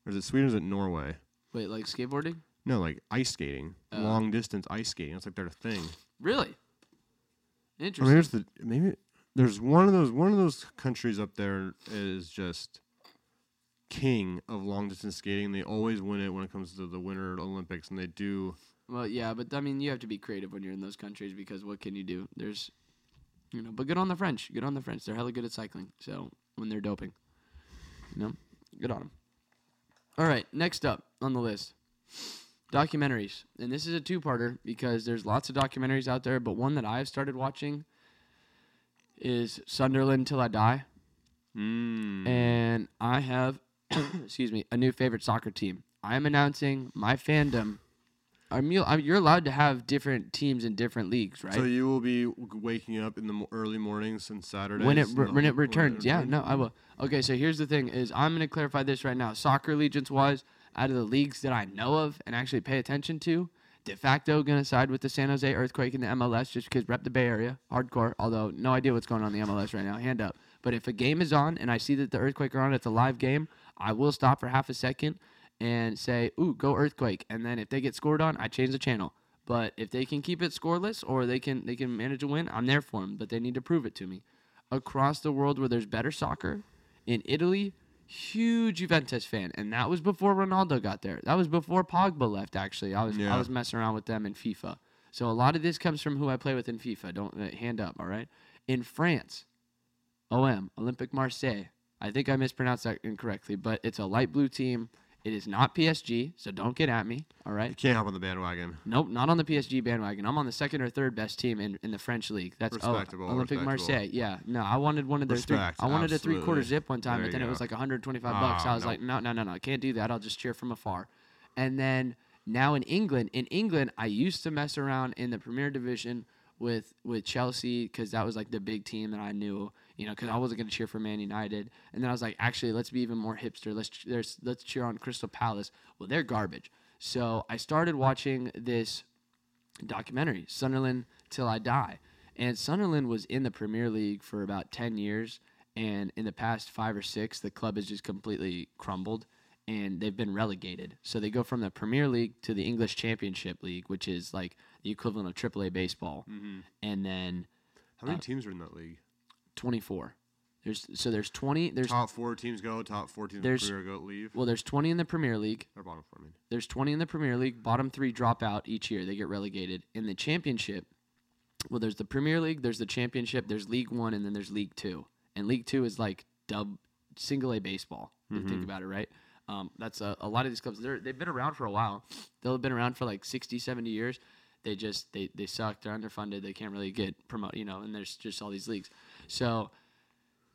Or is it Sweden? Or is it Norway? wait, like skateboarding? No, like ice skating, Oh. long distance ice skating. It's like their thing. Really? I mean, Interesting. the maybe there's one of those one of those countries up there is just king of long distance skating. They always win it when it comes to the Winter Olympics, and they do. well, yeah, but I mean, you have to be creative when you're in those countries because what can you do? There's, you know, but good on the French. Good on the French. They're hella good at cycling. So when they're doping, you know, good on them. All right, next up on the list, documentaries, and this is a two-parter because there's lots of documentaries out there, but one that I've started watching is Sunderland Till I Die. Mm. and I have, excuse me, a new favorite soccer team. I am announcing my fandom. I'm, you- I'm, you're allowed to have different teams in different leagues, right? So you will be waking up in the mo- early mornings and Saturdays when it re- when it returns, yeah, no, I will. Okay, so here's the thing: is I'm going to clarify this right now. Soccer allegiance wise, out of the leagues that I know of and actually pay attention to, de facto going to side with the San Jose Earthquake in the MLS just because rep the Bay Area, hardcore. Although no idea what's going on in the MLS right now. Hand up. But if a game is on and I see that the Earthquake are on, it's a live game. I will stop for half a second and say, "Ooh, go Earthquake!" And then if they get scored on, I change the channel. But if they can keep it scoreless or they can they can manage a win, I'm there for them. But they need to prove it to me. Across the world where there's better soccer, in Italy, huge Juventus fan, and that was before Ronaldo got there. That was before Pogba left. Actually, I was I was messing around with them in FIFA. So a lot of this comes from who I play with in FIFA. Don't uh, hand up, all right? In France, OM Olympic Marseille. I think I mispronounced that incorrectly, but it's a light blue team. It is not PSG, so don't get at me. All right. You can't hop on the bandwagon. Nope, not on the PSG bandwagon. I'm on the second or third best team in, in the French league. That's oh, Respectable, Olympique respectable. Marseille. Yeah, no, I wanted one of their three. Respect, I wanted a three quarter zip one time, There but then it was like 125 bucks. I was like, no, no, no, no, I can't do that. I'll just cheer from afar. And then now in England, in England, I used to mess around in the Premier Division with with Chelsea because that was like the big team that I knew. You know, because I wasn't going to cheer for Man United, and then I was like, actually, let's be even more hipster. Let's ch- let's cheer on Crystal Palace. Well, they're garbage. So I started watching this documentary, Sunderland Till I Die. And Sunderland was in the Premier League for about 10 years. And in the past five or six, the club has just completely crumbled and they've been relegated. So they go from the Premier League to the English Championship League, which is like the equivalent of AAA baseball. And then How many Uh, teams are in that league? 24. There's so there's 20 there's Top four teams go. Top four teams in the there's- Premier go leave. well there's 20 in the Premier League. or bottom four. I mean, There's 20 in the Premier League. Bottom three drop out each year. They get relegated. In the Championship, well, there's the Premier League, there's the Championship, there's League One, and then there's League Two. And League Two is like dub single A baseball. If you think about it, right? Um, that's a, a lot of these clubs. They're, they've been around for a while. They'll have been around for like 60, 70 years. They just they they suck. They're underfunded. They can't really get promote. You know, and there's just all these leagues. So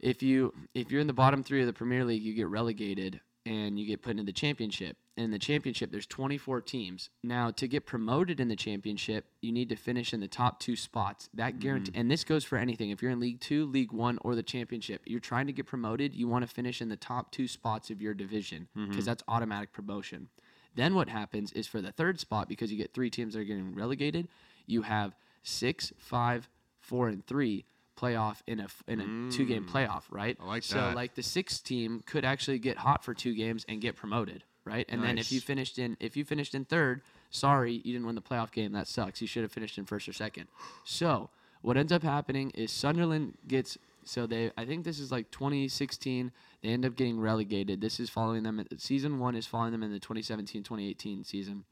if you if you're in the bottom three of the Premier League, you get relegated and you get put into the championship. In the championship, there's 24 teams. Now, to get promoted in the championship, you need to finish in the top two spots. That guarantee, mm. and this goes for anything. If you're in League Two, League One, or the championship, you're trying to get promoted. You want to finish in the top two spots of your division mm-hmm. because that's automatic promotion. Then what happens is for the third spot, because you get three teams that are getting relegated, you have six, five, four, and three playoff in a in a two game playoff, right? Mm. I like so that. like the sixth team could actually get hot for two games and get promoted, right? And then if you finished in if you finished in third, sorry, you didn't win the playoff game. That sucks. You should have finished in first or second. So what ends up happening is Sunderland gets so they I think this is like 2016. They end up getting relegated. This is following them. Season one is following them in the 2017-2018 season.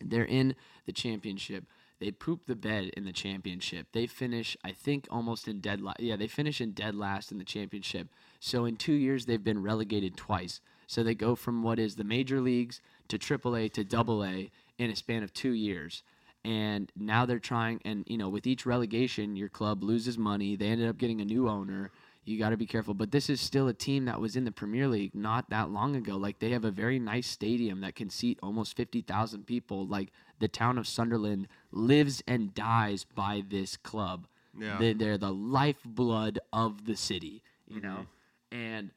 They're in the championship. They poop the bed in the championship. They finish, I think, almost in dead last. Yeah, they finish in dead last in the championship. So in two years, they've been relegated twice. So they go from what is the major leagues to AAA to AA in a span of two years. And now they're trying, and you know, with each relegation, your club loses money. They ended up getting a new owner. You got to be careful. But this is still a team that was in the Premier League not that long ago. Like they have a very nice stadium that can seat almost 50,000 people. Like the town of Sunderland lives and dies by this club. Yeah. They, they're the lifeblood of the city, you know? Mm-hmm. And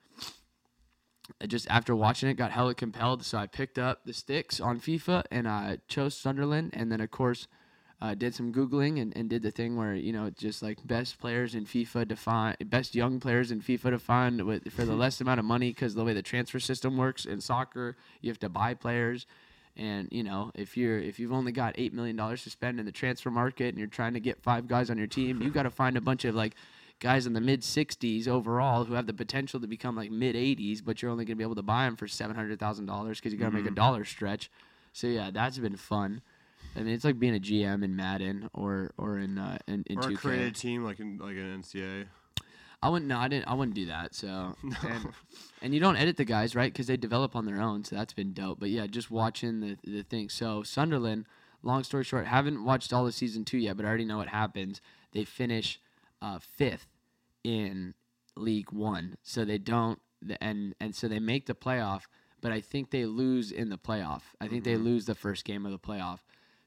just after watching it got hella compelled so i picked up the sticks on fifa and i chose sunderland and then of course uh, did some googling and, and did the thing where you know just like best players in fifa define best young players in fifa to find with for the less amount of money because the way the transfer system works in soccer you have to buy players and you know if you're if you've only got eight million dollars to spend in the transfer market and you're trying to get five guys on your team you got to find a bunch of like guys in the mid 60s overall who have the potential to become like mid 80s, but you're only going to be able to buy them for $700,000 because you got to make a dollar stretch. So yeah, that's been fun. I mean, it's like being a GM in Madden or or in uh, in, in Or a 2K. created team like in like an NCAA. I wouldn't. No, I didn't. I wouldn't do that. So, and, and you don't edit the guys, right? Because they develop on their own. So that's been dope. But yeah, just watching the the thing. So Sunderland. Long story short, haven't watched all of season two yet, but I already know what happens. They finish uh, fifth in League One, so they don't. the- And and so they make the playoff, but I think they lose in the playoff. I think they lose the first game of the playoff.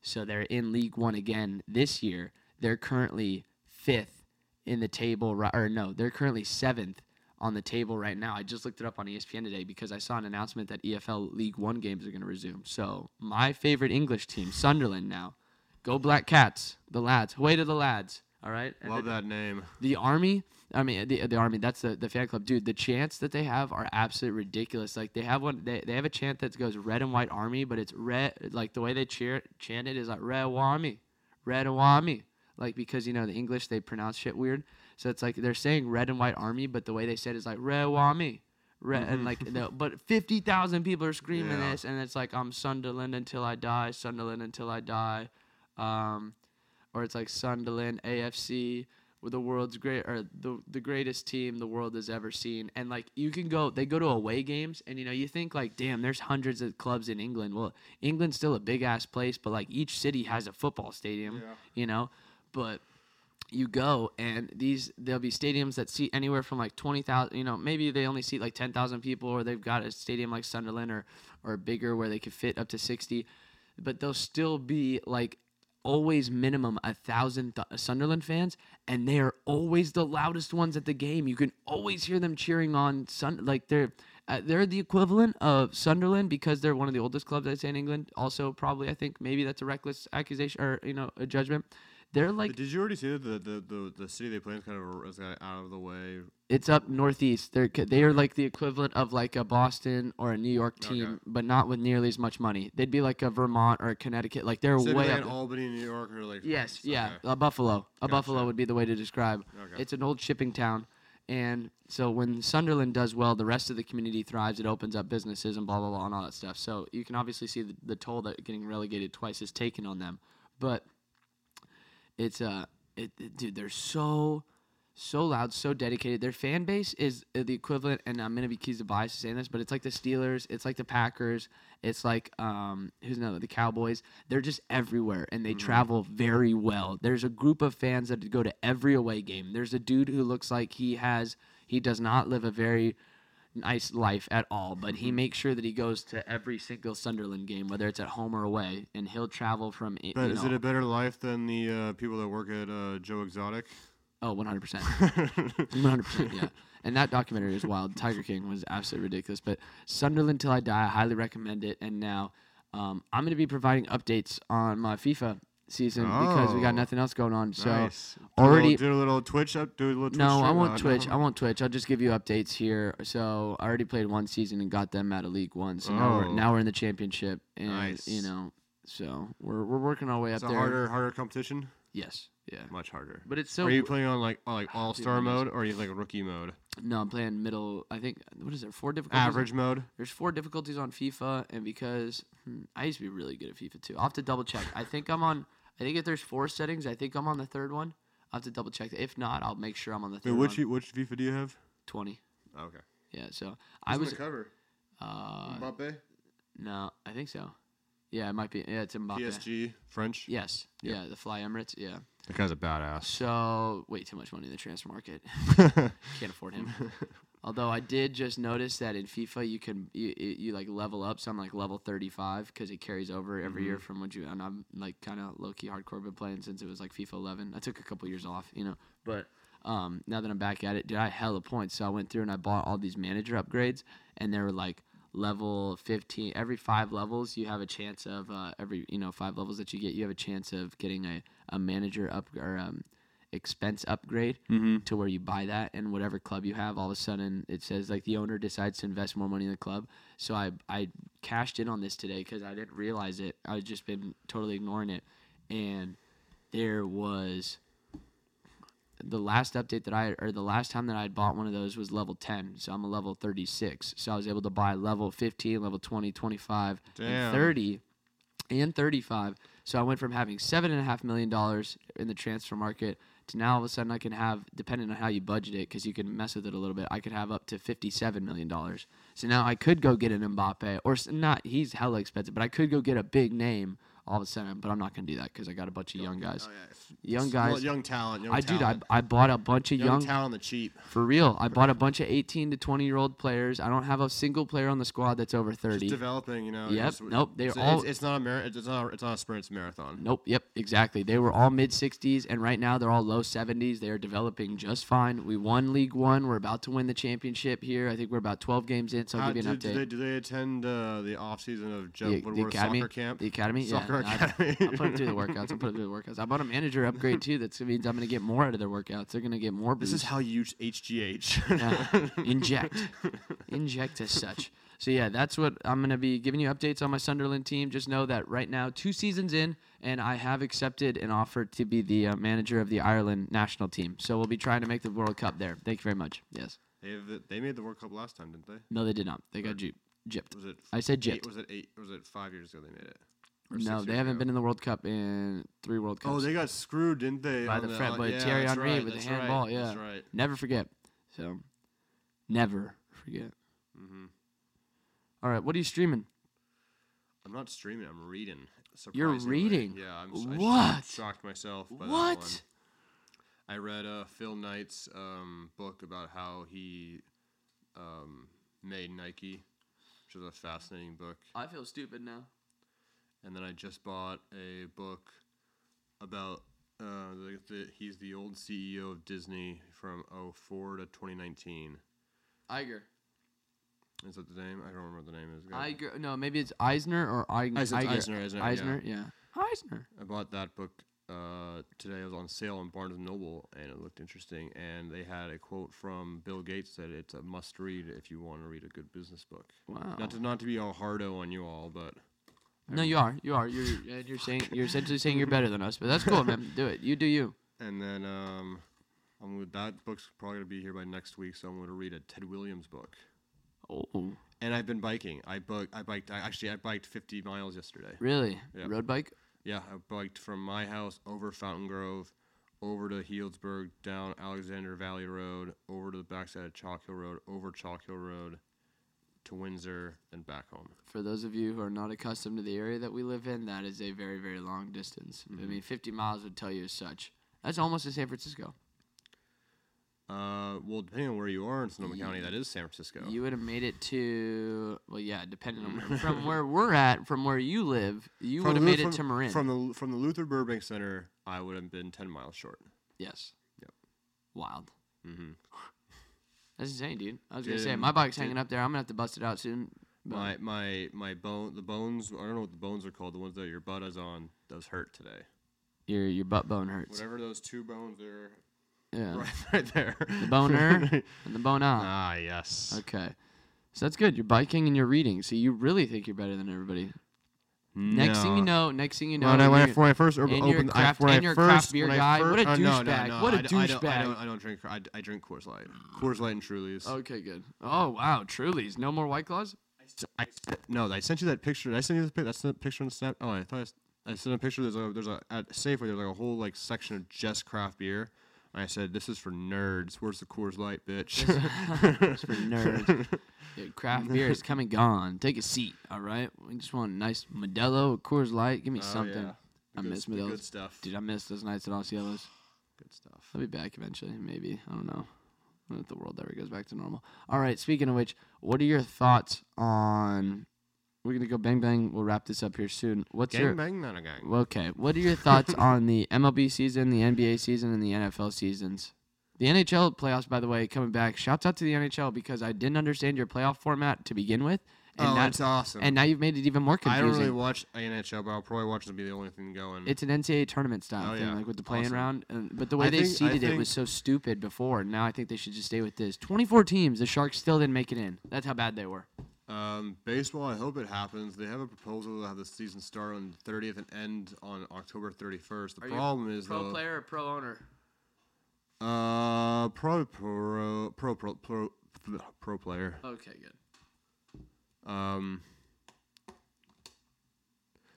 So they're in League One again this year. They're currently fifth in the table, or no, they're currently seventh on the table right now. I just looked it up on ESPN today because I saw an announcement that EFL League One games are going to resume. So my favorite English team, Sunderland, now go Black Cats, the lads. Way to the lads. All right. And Love the- that name. the army i mean the, the army that's the, the fan club dude the chants that they have are absolutely ridiculous like they have one they, they have a chant that goes red and white army but it's red like the way they cheer chant it is like red army red army like because you know the english they pronounce shit weird so it's like they're saying red and white army but the way they said it is like red army red and like the, but 50,000 people are screaming Yeah. this and it's like I'm Sunderland until I die Sunderland until I die um or it's like Sunderland AFC with the world's great or the the greatest team the world has ever seen. And like you can go they go to away games and you know you think like damn there's hundreds of clubs in England. Well, England's still a big ass place, but like each city has a football stadium, you know? But you go and these there'll be stadiums that seat anywhere from like 20,000 you know maybe they only seat like 10,000 people or they've got a stadium like Sunderland or or bigger where they could fit up to 60 but they'll still be like always minimum a thousand th- Sunderland fans and they are always the loudest ones at the game. You can always hear them cheering on Sun like they're uh, they're the equivalent of Sunderland because they're one of the oldest clubs I'd say in England. Also probably I think maybe that's a reckless accusation or you know a judgment they're like Did you already see that the the, the, the city they play in is kind of is kind of out of the way? It's up northeast. They're they are like the equivalent of like a Boston or a New York team, Okay. but not with nearly as much money. They'd be like a Vermont or a Connecticut. Like they're So way like up. in Albany, New York, or like yes, okay. yeah, a Buffalo. A Buffalo would be the way to describe. Okay. It's an old shipping town, and so when Sunderland does well, the rest of the community thrives. It opens up businesses and blah blah blah and all that stuff. So you can obviously see the, the toll that getting relegated twice is taken on them, but it's uh, it, it- dude, they're so so loud, so dedicated. Their fan base is the equivalent, and I'm gonna be accused of bias saying this, but it's like the Steelers, it's like the Packers, it's like um, who's another the Cowboys. They're just everywhere, and they travel very well. There's a group of fans that go to every away game. There's a dude who looks like he has he does not live a very nice life at all, but he makes sure that he goes to every single Sunderland game, whether it's at home or away, and he'll travel from. But you is it a better life than the uh, people that work at uh, Joe Exotic? Oh, 100%. 100%, yeah. And that documentary is wild. Tiger King was absolutely ridiculous. But Sunderland Till I Die, I highly recommend it. And now Um, I'm going to be providing updates on my FIFA season because we got Oh. nothing else going on. So nice. Do a already- little, do a little Twitch up. Do a little Twitch no, I won't Twitch. no? I won't Twitch. I'll just give you updates here. So I already played one season and got them out of League One. So now we're Oh. now we're in the championship, and Nice. you know, so we're we're working our way up It's a there. harder, harder competition. Yes, yeah. Much harder. But it's so. are you playing on like like all star mode or are you like rookie mode? no, I'm playing middle. I think what is there? Four difficulties. Average mode. There's four difficulties on FIFA, and because hmm, I used to be really good at FIFA too, I'll have to double check. I think I'm on. I think if there's four settings, I think I'm on the third one. I'll have to double check. If not, I'll make sure I'm on the Wait, third which one. which FIFA do you have? Twenty. Okay. Yeah. So I was. cover. Uh, Mbappe. no, I think so. Yeah, it might be. Yeah, it's Mbappe. PSG French. Yes. Yeah, the Fly Emirates. Yeah. That guy's a badass. So way too much money in the transfer market. Can't afford him. Although I did just notice that in FIFA you can you, you, like level up. So I'm like level 35 because it carries over every year from what you and I'm like kind of low key hardcore been playing since it was like FIFA 11. I took a couple years off, you know, but um, now that I'm back at it, dude, I had hella points. So I went through and I bought all these manager upgrades, and they were like level 15. Every five levels, you have a chance of uh, every you know five levels that you get, you have a chance of getting a, a manager up or um, expense upgrade to where you buy that and whatever club you have. All of a sudden it says like the owner decides to invest more money in the club. So i i cashed in on this today because i didn't realize it. I've just been totally ignoring it. And there was the last update that I or the last time that I had bought one of those was level 10. So I'm a level 36. So I was able to buy level 15, level 20, 25, Damn. and 30 and 35. So I went from having seven and a half million dollars in the transfer market to now all of a sudden I can have, depending on how you budget it, because you can mess with it a little bit, I could have up to 57 million dollars. So now I could go get an Mbappe, or not. He's hella expensive, but I could go get a big name all of a sudden. But I'm not gonna do that because I got a bunch of young guys. Young S- guys. young talent. Young I dude, I. I bought a bunch of young, young talent on the cheap. for real. I bought a bunch of 18 to 20 year old players. I don't have a single player on the squad that's over 30. Just developing, you know. Yep. just- Nope, they're it's, all- It's, it's not a mar- It's not. It's not a sprint. It's a marathon. Nope. Yep. Exactly. They were all mid 60s, and right now they're all low 70s. They are developing just fine. We won League One. We're about to win the championship here. I think we're about 12 games in, so I'll How, give you an do, update. do they, do they attend uh, the off season of Jeff the, the academy, soccer camp? the academy, Soccer yeah. I- academy. I'll put them through the workouts. I'll put them through the workouts. I bought a manager upgrade too. That means I'm going to get more out of their workouts. They're going to get more. This is how you use HGH. Yeah. inject, inject as such. So yeah, that's what I'm gonna be giving you updates on my Sunderland team. Just know that right now, two seasons in, and I have accepted an offer to be the uh, manager of the Ireland national team. So we'll be trying to make the World Cup there. Thank you very much. Yes. they, have the- they made the World Cup last time, didn't they? No, they did not. They got gypped. gypped. Was it? I said eight, gypped. Was it eight? Was it five years ago they made it? Or No, they haven't ago? been in the World Cup in three World Cups. Oh, they got screwed, didn't they? By on the Fred- on- by yeah, Thierry Henry right, with the handball, Right, yeah. That's right. Never forget. So, never forget. hmm All right, what are you streaming? I'm not streaming. I'm reading. You're reading? Yeah, I'm. s- I sh- What? shocked myself. By That one. What? I read uh, Phil Knight's um, book about how he um, made Nike, which is a fascinating book. I feel stupid now. And then I just bought a book about uh, the, the he's the old CEO of Disney from 04 to 2019. Iger. Is that the name? I don't remember what the name is. Iger. No, maybe it's Eisner or Eig- Eis- it's Iger. Eisner, Eisner, yeah. Eisner, yeah. Eisner. I bought that book uh, today. It was on sale on Barnes and Noble, and it looked interesting. And they had a quote from Bill Gates that it's a must-read if you want to read a good business book. Wow. Not to not to be all hardo on you all, but No, you are. You are. You're. and You're saying. You're essentially saying you're better than us, but that's cool, man. Do it. You do you. and then um, I'm with that book's probably gonna be here by next week, so I'm gonna read a Ted Williams book. Oh, And I've been biking. I bu- I biked. I, actually, I biked 50 miles yesterday. really? Yeah. Road bike? Yeah, I biked from my house over Fountain Grove, over to Healdsburg, down Alexander Valley Road, over to the backside of Chalk Hill Road, over Chalk Hill Road, to Windsor, then back home. For those of you who are not accustomed to the area that we live in, that is a very, very long distance. I mean, 50 miles would tell you as such. That's almost to San Francisco. Uh, well, depending on where you are in Sonoma County, that is San Francisco. You would have made it to, well, yeah, depending on where, from where we're at, from where you live, you would have made it from, to Marin. From the from the Luther Burbank Center, I would have been 10 miles short. yes. Yep. Wild. Mm-hmm. That's insane, dude. I was gonna say my bike's hanging up there. I'm gonna have to bust it out soon. My my my bone the bones I don't know what the bones are called the ones that your butt is on those hurt today. Your your butt bone hurts. Whatever those two bones are, Yeah. right, right there. The boner and the bone out. ah yes. Okay. So that's good. You're biking and you're reading. So you really think you're better than everybody. Next thing you know, next thing you know, when I, when I, when I first op- and you're opened, craft- I, when and I you're a first, craft beer when I guy. fir- What a uh, no, no, douchebag. no, What a I d- I don't, I douchebag. don't, I don't drink. I, I drink Coors Light. Coors Light and Truly's. okay, good. Oh wow, Truly's. No more White Claws. I no, I sent you that picture. Did I sent you this picture. That's the picture on the snap. Oh, I thought I sent a picture. There's a there's a at Safeway. There's like a whole like section of just craft beer. And I said, "This is for nerds. Where's the Coors Light, bitch?" It's for nerds. Yeah, craft beer is come and gone. Take a seat, all right? We just want a nice Modelo, Coors Light. Give me Oh, something. yeah. I good- miss the Good stuff. Dude, I miss those nights at Osceolas. Good stuff. I'll be back eventually, maybe. I don't know. If the world ever goes back to normal. All right. Speaking of which, what are your thoughts on? We're gonna go bang bang. We'll wrap this up here soon. What's your Gang bang, not a gang. okay? What are your thoughts on the MLB season, the NBA season, and the NFL seasons? The NHL playoffs, by the way, coming back. Shouts out to the NHL because I didn't understand your playoff format to begin with, and oh, now, it's awesome. and now you've made it even more confusing. I don't really watch NHL, but I'll probably watch it. Be the only thing going. It's an NCAA tournament style Oh, thing, yeah. like with the playing Awesome. round. And, but the way I they think- I seeded it was so stupid before. Now I think they should just stay with this. 24 teams. The Sharks still didn't make it in. That's how bad they were. Um, baseball, I hope it happens. They have a proposal to have the season start on the 30th and end on October 31st. The Are you problem is pro though, player or pro owner? Uh, pro pro pro pro pro pro player. Okay, good. Um,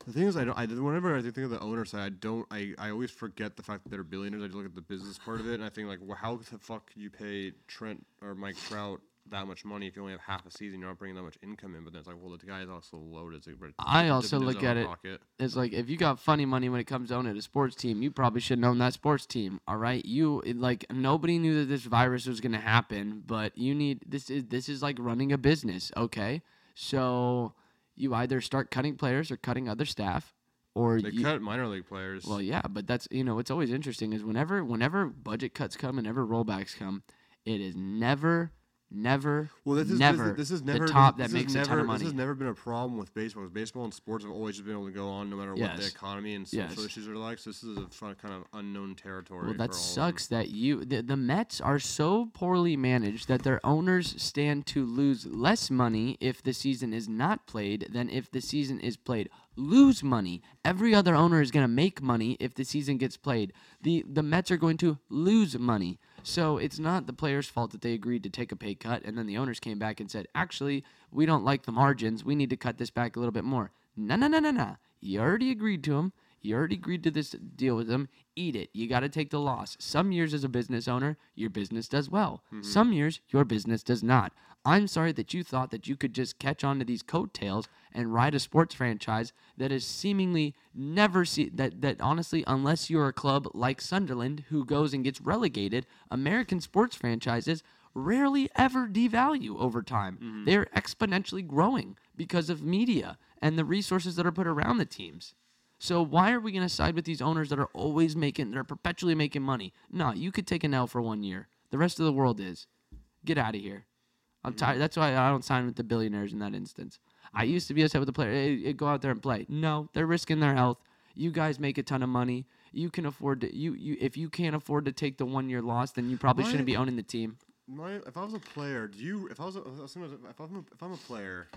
the thing is, I don't. I whenever I think of the owner side, I don't. I, I always forget the fact that they're billionaires. I just look at the business part of it, and I think like, well, how the fuck could you pay Trent or Mike Trout that much money if you only have half a season? You're not bringing that much income in. But then it's like, well, the guy is also loaded. So I also look at it- pocket. It's like if you got funny money when it comes to owning a sports team, you probably shouldn't own that sports team. All right, you it- like nobody knew that this virus was gonna happen, but you need this is this is like running a business. Okay, so you either start cutting players or cutting other staff, or They you, cut minor league players. Well, yeah, but that's you know what's always interesting is whenever whenever budget cuts come and whenever rollbacks come, it is never, never, Well, this is never this, is- this is never the top this, that makes has a ton never, of money. This has never been a problem with baseball. Baseball and sports have always just been able to go on no matter what the economy and social Yes. issues are like. So this is a fun, kind of unknown territory. Well, that sucks that you the, the Mets are so poorly managed that their owners stand to lose less money if the season is not played than if the season is played. Lose money. Every other owner is going to make money if the season gets played. The the Mets are going to lose money. So it's not the players' fault that they agreed to take a pay cut and then the owners came back and said, "Actually, we don't like the margins. We need to cut this back a little bit more." No, no, no, no, no. You already agreed to them. You already agreed to this deal with them. Eat it. You got to take the loss. Some years as a business owner, your business does well. Mm-hmm. Some years, your business does not. I'm sorry that you thought that you could just catch on to these coattails and ride a sports franchise that is seemingly never see that that honestly, unless you're a club like Sunderland who goes and gets relegated, American sports franchises rarely ever devalue over time. Mm-hmm. They're exponentially growing because of media and the resources that are put around the teams. So why are we going to side with these owners that are always making, they're perpetually making money? No, you could take an L for one year. The rest of the world is. Get out of here. I'm tired. That's why I don't sign with the billionaires in that instance. I mm-hmm. used to be upset with the player. Hey, hey, go out there and play. No, they're risking their health. You guys make a ton of money. You can afford to. You you if you can't afford to take the one year loss, then you probably Why- shouldn't be owning the team. My, if I was a player, do you? If I was, a, if I'm a, if I'm a, if I'm a player,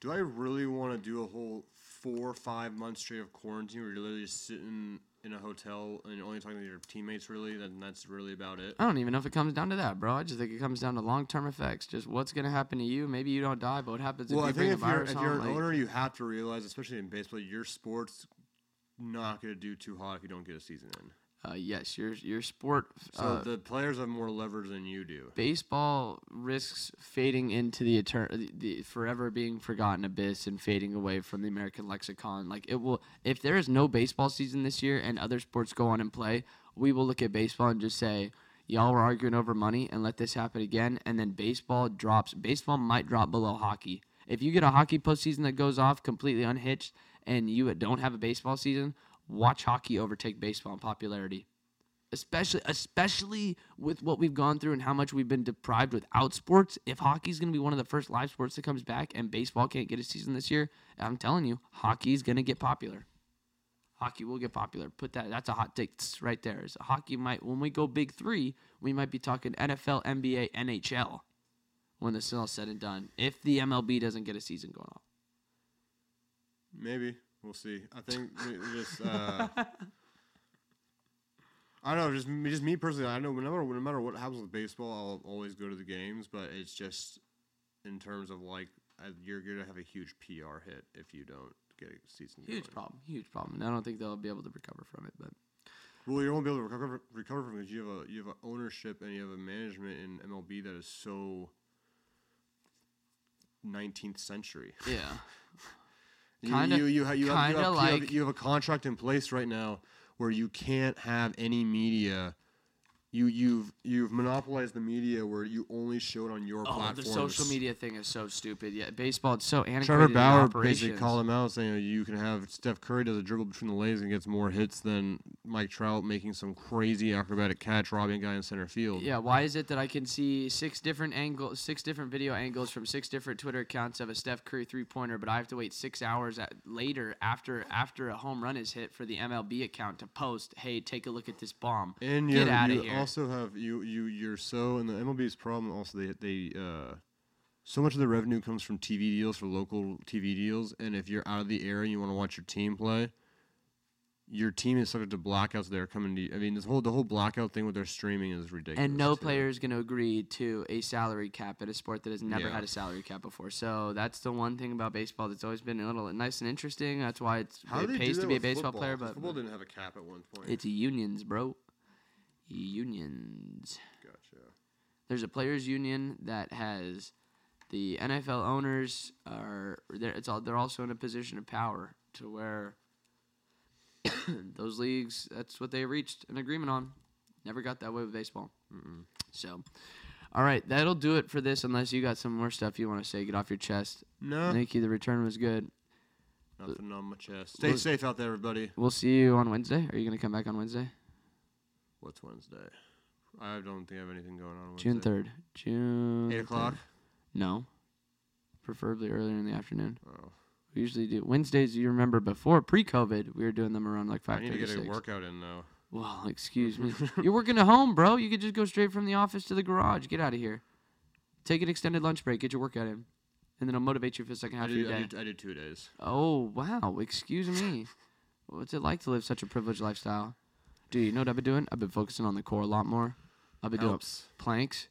do I really want to do a whole four or five months straight of quarantine where you're literally just sitting in a hotel and you're only talking to your teammates? Really, then that's really about it. I don't even know if it comes down to that, bro. I just think it comes down to long term effects. Just what's gonna happen to you. Maybe you don't die, but what happens Well, if I you bring think a if you're virus if you're an Like- owner, you have to realize, especially in baseball, your sport's not going to do too hot if you don't get a season in. Uh, yes, your your sport. So uh, the players have more leverage than you do. baseball risks fading into the, etern- the the forever being forgotten abyss and fading away from the American lexicon. Like it will, if there is no baseball season this year and other sports go on and play, we will look at baseball and just say, "Y'all were arguing over money and let this happen again." And then baseball drops. Baseball might drop below hockey. If you get a hockey postseason that goes off completely unhitched and you don't have a baseball season, watch hockey overtake baseball in popularity. especially especially with what we've gone through and how much we've been deprived without sports. If hockey's going to be one of the first live sports that comes back, and baseball can't get a season this year, I'm telling you, hockey's going to get popular. Hockey will get popular. Put that. That's a hot take right there. Is hockey might when we go big three, we might be talking NFL, NBA, NHL when this is all said and done. If the MLB doesn't get a season going off. Maybe we'll see. I think just. Uh, I don't know. Just me, just me personally. I know no matter no matter what happens with baseball, I'll always go to the games. But it's just in terms of like uh, you're gonna have a huge PR hit if you don't get a season. Huge going. problem. Huge problem. And I don't think they'll be able to recover from it. But Well, you won't be able to recover recover from it because you have a you have a ownership and you have a management in MLB that is so 19th century. yeah, You- Kinda- you, you, you, have, you, kinda you, have, like- you have a contract in place right now where you can't have any media. You you've you've monopolized the media where you only show it on your oh, platforms. the social media thing is so stupid. Yeah, baseball it's so antiquated. Trevor Bauer basically called him out saying you can have Steph Curry does a dribble between the legs and gets more hits than Mike Trout making some crazy acrobatic catch robbing a guy in center field. Yeah, why is it that I can see six different angles, six different video angles from six different Twitter accounts of a Steph Curry three pointer, but I have to wait six hours at, later after after a home run is hit for the MLB account to post, "Hey, take a look at this bomb." And Get outta you here. Also have you you you're so and the MLB's problem also they they uh so much of the revenue comes from TV deals for local TV deals and if you're out of the area and you want to watch your team play your team is subject to blackouts that are coming to you. I mean this whole the whole blackout thing with their streaming is ridiculous. And no player is going to agree to a salary cap at a sport that has never Yeah. had a salary cap before. So that's the one thing about baseball that's always been a little nice and interesting. That's why it's, How it pays to be a baseball football? player, but football didn't have a cap at one point. it's unions, bro. Unions. gotcha. there's a players union that has the NFL owners are they're, it's all they're also in a position of power to where those leagues that's what they reached an agreement on. Never got that way with baseball. So, all right, that'll do it for this. Unless you got some more stuff you want to say, get off your chest. No, thank you. the return was good. nothing on my chest. Stay Well- safe out there, everybody. We'll see you on Wednesday. Are you gonna come back on Wednesday? What's Wednesday? I don't think I have anything going on. June third. June. Eight o'clock. 3rd. No. Preferably earlier in the afternoon. Oh, We usually do Wednesdays. You remember before pre-COVID, we were doing them around like I five need to get a workout in though. Well, excuse me. You're working at home, bro. You could just go straight from the office to the garage. Get out of here. Take an extended lunch break. Get your workout in, and then it'll motivate you for the second I half of do, your I, day. I did two days. Oh wow! Excuse me. What's it like to live such a privileged lifestyle? Dude, you know what I've been doing? I've been focusing on the core a lot more. I've been Helps. doing planks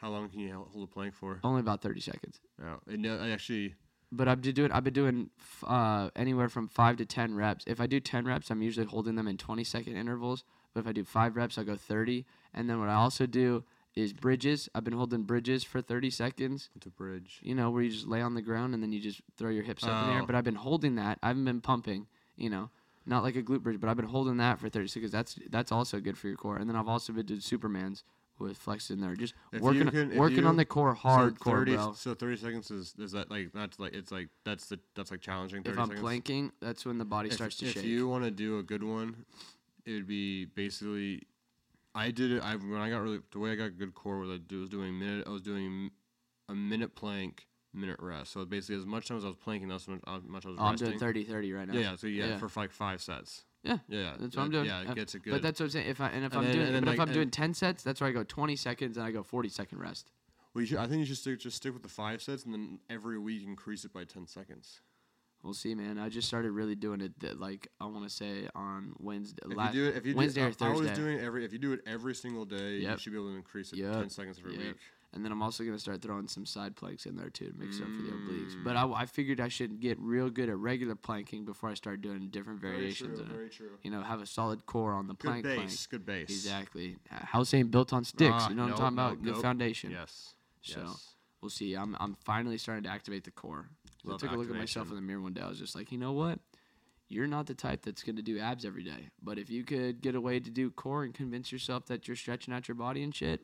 How long can you hel- hold a plank for? only about thirty seconds. Yeah, and, uh, I actually But I've been doing I've been doing f- uh, anywhere from five to ten reps. If I do ten reps, I'm usually holding them in twenty second intervals. But if I do five reps, I go thirty. And then what I also do is bridges. I've been holding bridges for thirty seconds. it's a bridge. You know, where you just lay on the ground and then you just throw your hips up in the air. Oh. But I've been holding that. I haven't been pumping. You know, not like a glute bridge, but I've been holding that for thirty seconds. That's that's also good for your core. And then I've also been doing Supermans with flex in there, just If working can- working on the core so hardcore, 30, bro. So thirty seconds is is that like that's like it's like that's the that's like challenging. 30 If I'm seconds. planking, that's when the body if, starts to if shake. If you want to do a good one, it would be basically. I did it. I when I got really the way I got good core was I do- was doing minute. I was doing a minute plank, minute rest. So basically, as much time as I was planking, that's much, how much I was Oh, I'm resting. doing 30 30 right now. Yeah, yeah. So yeah, Yeah. for like five sets. Yeah, Yeah, yeah. That's what I'm doing. Yeah, it gets it good. But that's what I'm saying. If I and if And I'm then- doing but if I'm doing 10 sets, that's where I go 20 seconds and I go 40 second rest. well, you should, I think you should stick just stick with the five sets, and then every week increase it by ten seconds. We'll see, man. I just started really doing it th- like I want to say on Wednesday. If you do it, if you Wednesday do, or I- I was Thursday. doing every. If you do it every single day, you should be able to increase it Yep. ten seconds every Yep. week. And then I'm also gonna start throwing some side planks in there too to mix up for the obliques. Mm. But I, I figured I should get real good at regular planking before I start doing different variations. it. Very true. You know, have a solid core on the Good plank. base. plank. Good base. Exactly. Uh, House ain't built on sticks. Ah, you know what I'm talking about? nope, Good foundation. Yes. So yes. we'll see. I'm I'm finally starting to activate the core. I took a look at myself in the mirror one day. I was just like, you know what? You're not the type that's going to do abs every day. But if you could get a way to do core and convince yourself that you're stretching out your body and shit,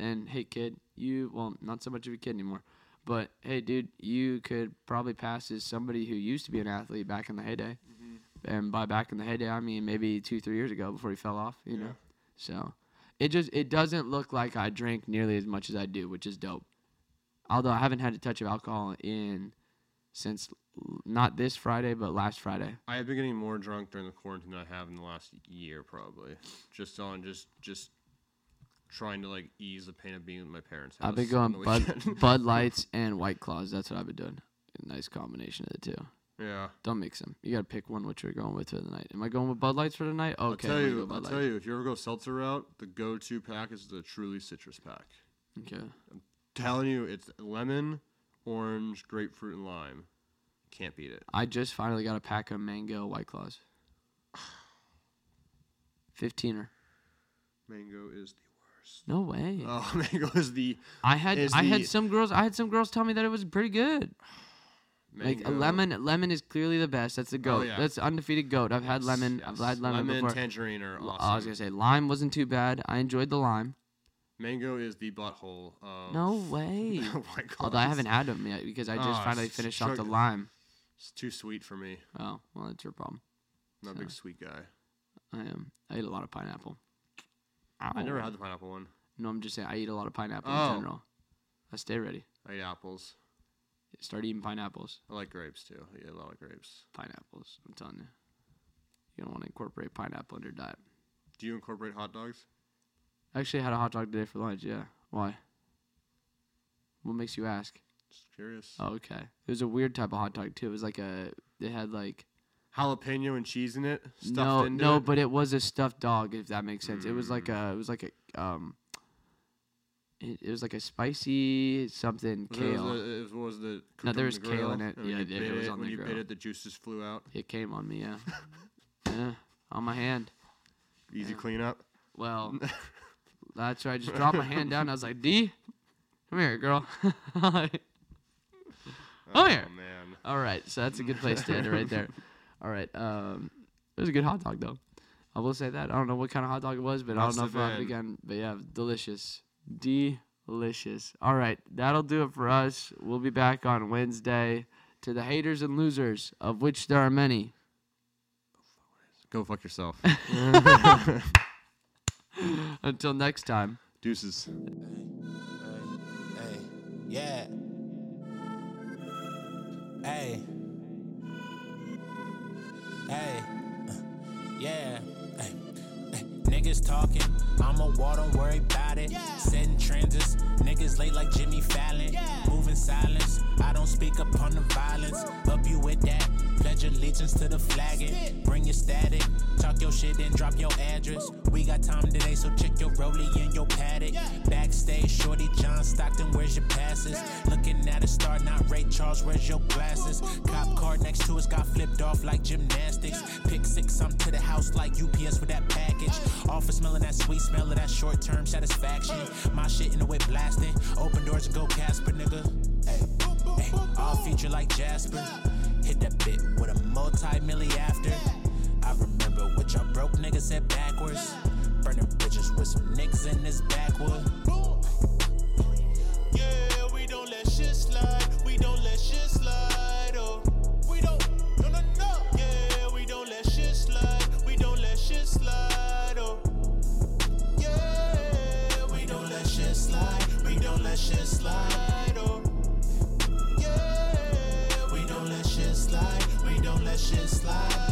then hey, kid, you well, not so much of a kid anymore. But hey, dude, you could probably pass as somebody who used to be an athlete back in the heyday. Mm-hmm. And by back in the heyday, I mean maybe two, three years ago before he fell off. You know. So it just it doesn't look like I drink nearly as much as I do, which is dope. Although I haven't had a touch of alcohol in since not this Friday, but last Friday. I have been getting more drunk during the quarantine than I have in the last year, probably. Just on just just trying to like ease the pain of being at my parents' house. I've been going Bud. Bud Lights and White Claws. That's what I've been doing. A nice combination of the two. yeah. Don't mix them. You gotta pick one which you're going with for the night. Am I going with Bud Lights for the night? Okay. I'll tell you. I'll tell you. If you ever go seltzer route, the go-to pack is the Truly Citrus pack. Okay. I'm telling you, it's lemon, orange, grapefruit, and lime. Can't beat it. I just finally got a pack of mango White Claws. Fifteener. Mango is the. No way. Oh, mango is the I had is I had some girls I had some girls tell me that it was pretty good. Like mango. a lemon lemon is clearly the best. That's the oh, goat. yeah. That's undefeated goat. I've had Yes, lemon. I've yes. had lemon, lemon before. tangerine are L- awesome. I was gonna say lime wasn't too bad. I enjoyed the lime. Mango is the butthole. Of No way. Although I haven't had them yet because I just Oh, finally it's finished off the sugar. lime. It's too sweet for me. Oh well, that's your problem. I'm not a big sweet guy. I am. I eat a lot of pineapple. I never had the pineapple one. No, I'm just saying I eat a lot of pineapple Oh. in general. I stay ready. I eat apples. Start eating pineapples. I like grapes too. I eat a lot of grapes. Pineapples. I'm telling you. You don't want to incorporate pineapple in your diet. Do you incorporate hot dogs? I actually had a hot dog today for lunch. Yeah. Why? What makes you ask? Just curious. Oh, okay. It was a weird type of hot dog too. It was like a. It had like Jalapeno and cheese in it. Stuffed no, no, it? but it was a stuffed dog. If that makes sense. It was like Mm. a. It was like a. Um. It, it was like a spicy something Was it- kale. Was it, it was the No, there was the kale in it. Yeah, it- it was it, on when the you bit it, the juices flew out. It came on me. Yeah. yeah. On my hand. Easy Yeah. cleanup. Well, that's right. I just dropped my hand down. I was like, D, come here, girl. Oh here. Oh man. All right, so that's a good place to end it right there. All right, um, it was a good hot dog though. I will say that. I don't know what kind of hot dog it was, but Must I have don't know if I'll it been. again. But yeah, delicious, delicious. All right, that'll do it for us. We'll be back on Wednesday. To the haters and losers, of which there are many. Go fuck yourself. Until next time. Deuces. Hey, yeah. Hey. Hey. uh, Yeah. Hey. Hey. Niggas talking, I'm a wall, don't worry about it. Setting transits, niggas late like Jimmy Fallon. Moving silence, I don't speak upon the violence. Up you with that, pledge allegiance to the flagging. Bring your static, talk your shit and drop your address. We got time today, so check your rollie and your Patek. Backstage, shorty John Stockton, where's your passes? Looking at a star, not Ray Charles, where's your glasses? Cop car next to us got flipped off like gymnastics. Pick six, I'm to the house like UPS with that package. Office smelling that sweet smell of that short term satisfaction. My shit in the whip blasting. Open doors and go Casper, nigga. Hey, all feature like Jasper. Hit that bit with a multi milli after. I remember what y'all broke niggas said backwards. Burning bridges with some niggas in this backwood. Yeah, we don't let shit slide. We don't let shit slide. Oh, we don't. No, no, no. Yeah, we don't let shit slide. We don't let shit slide. Oh, yeah, we don't let shit slide. We don't let shit slide. shit slide.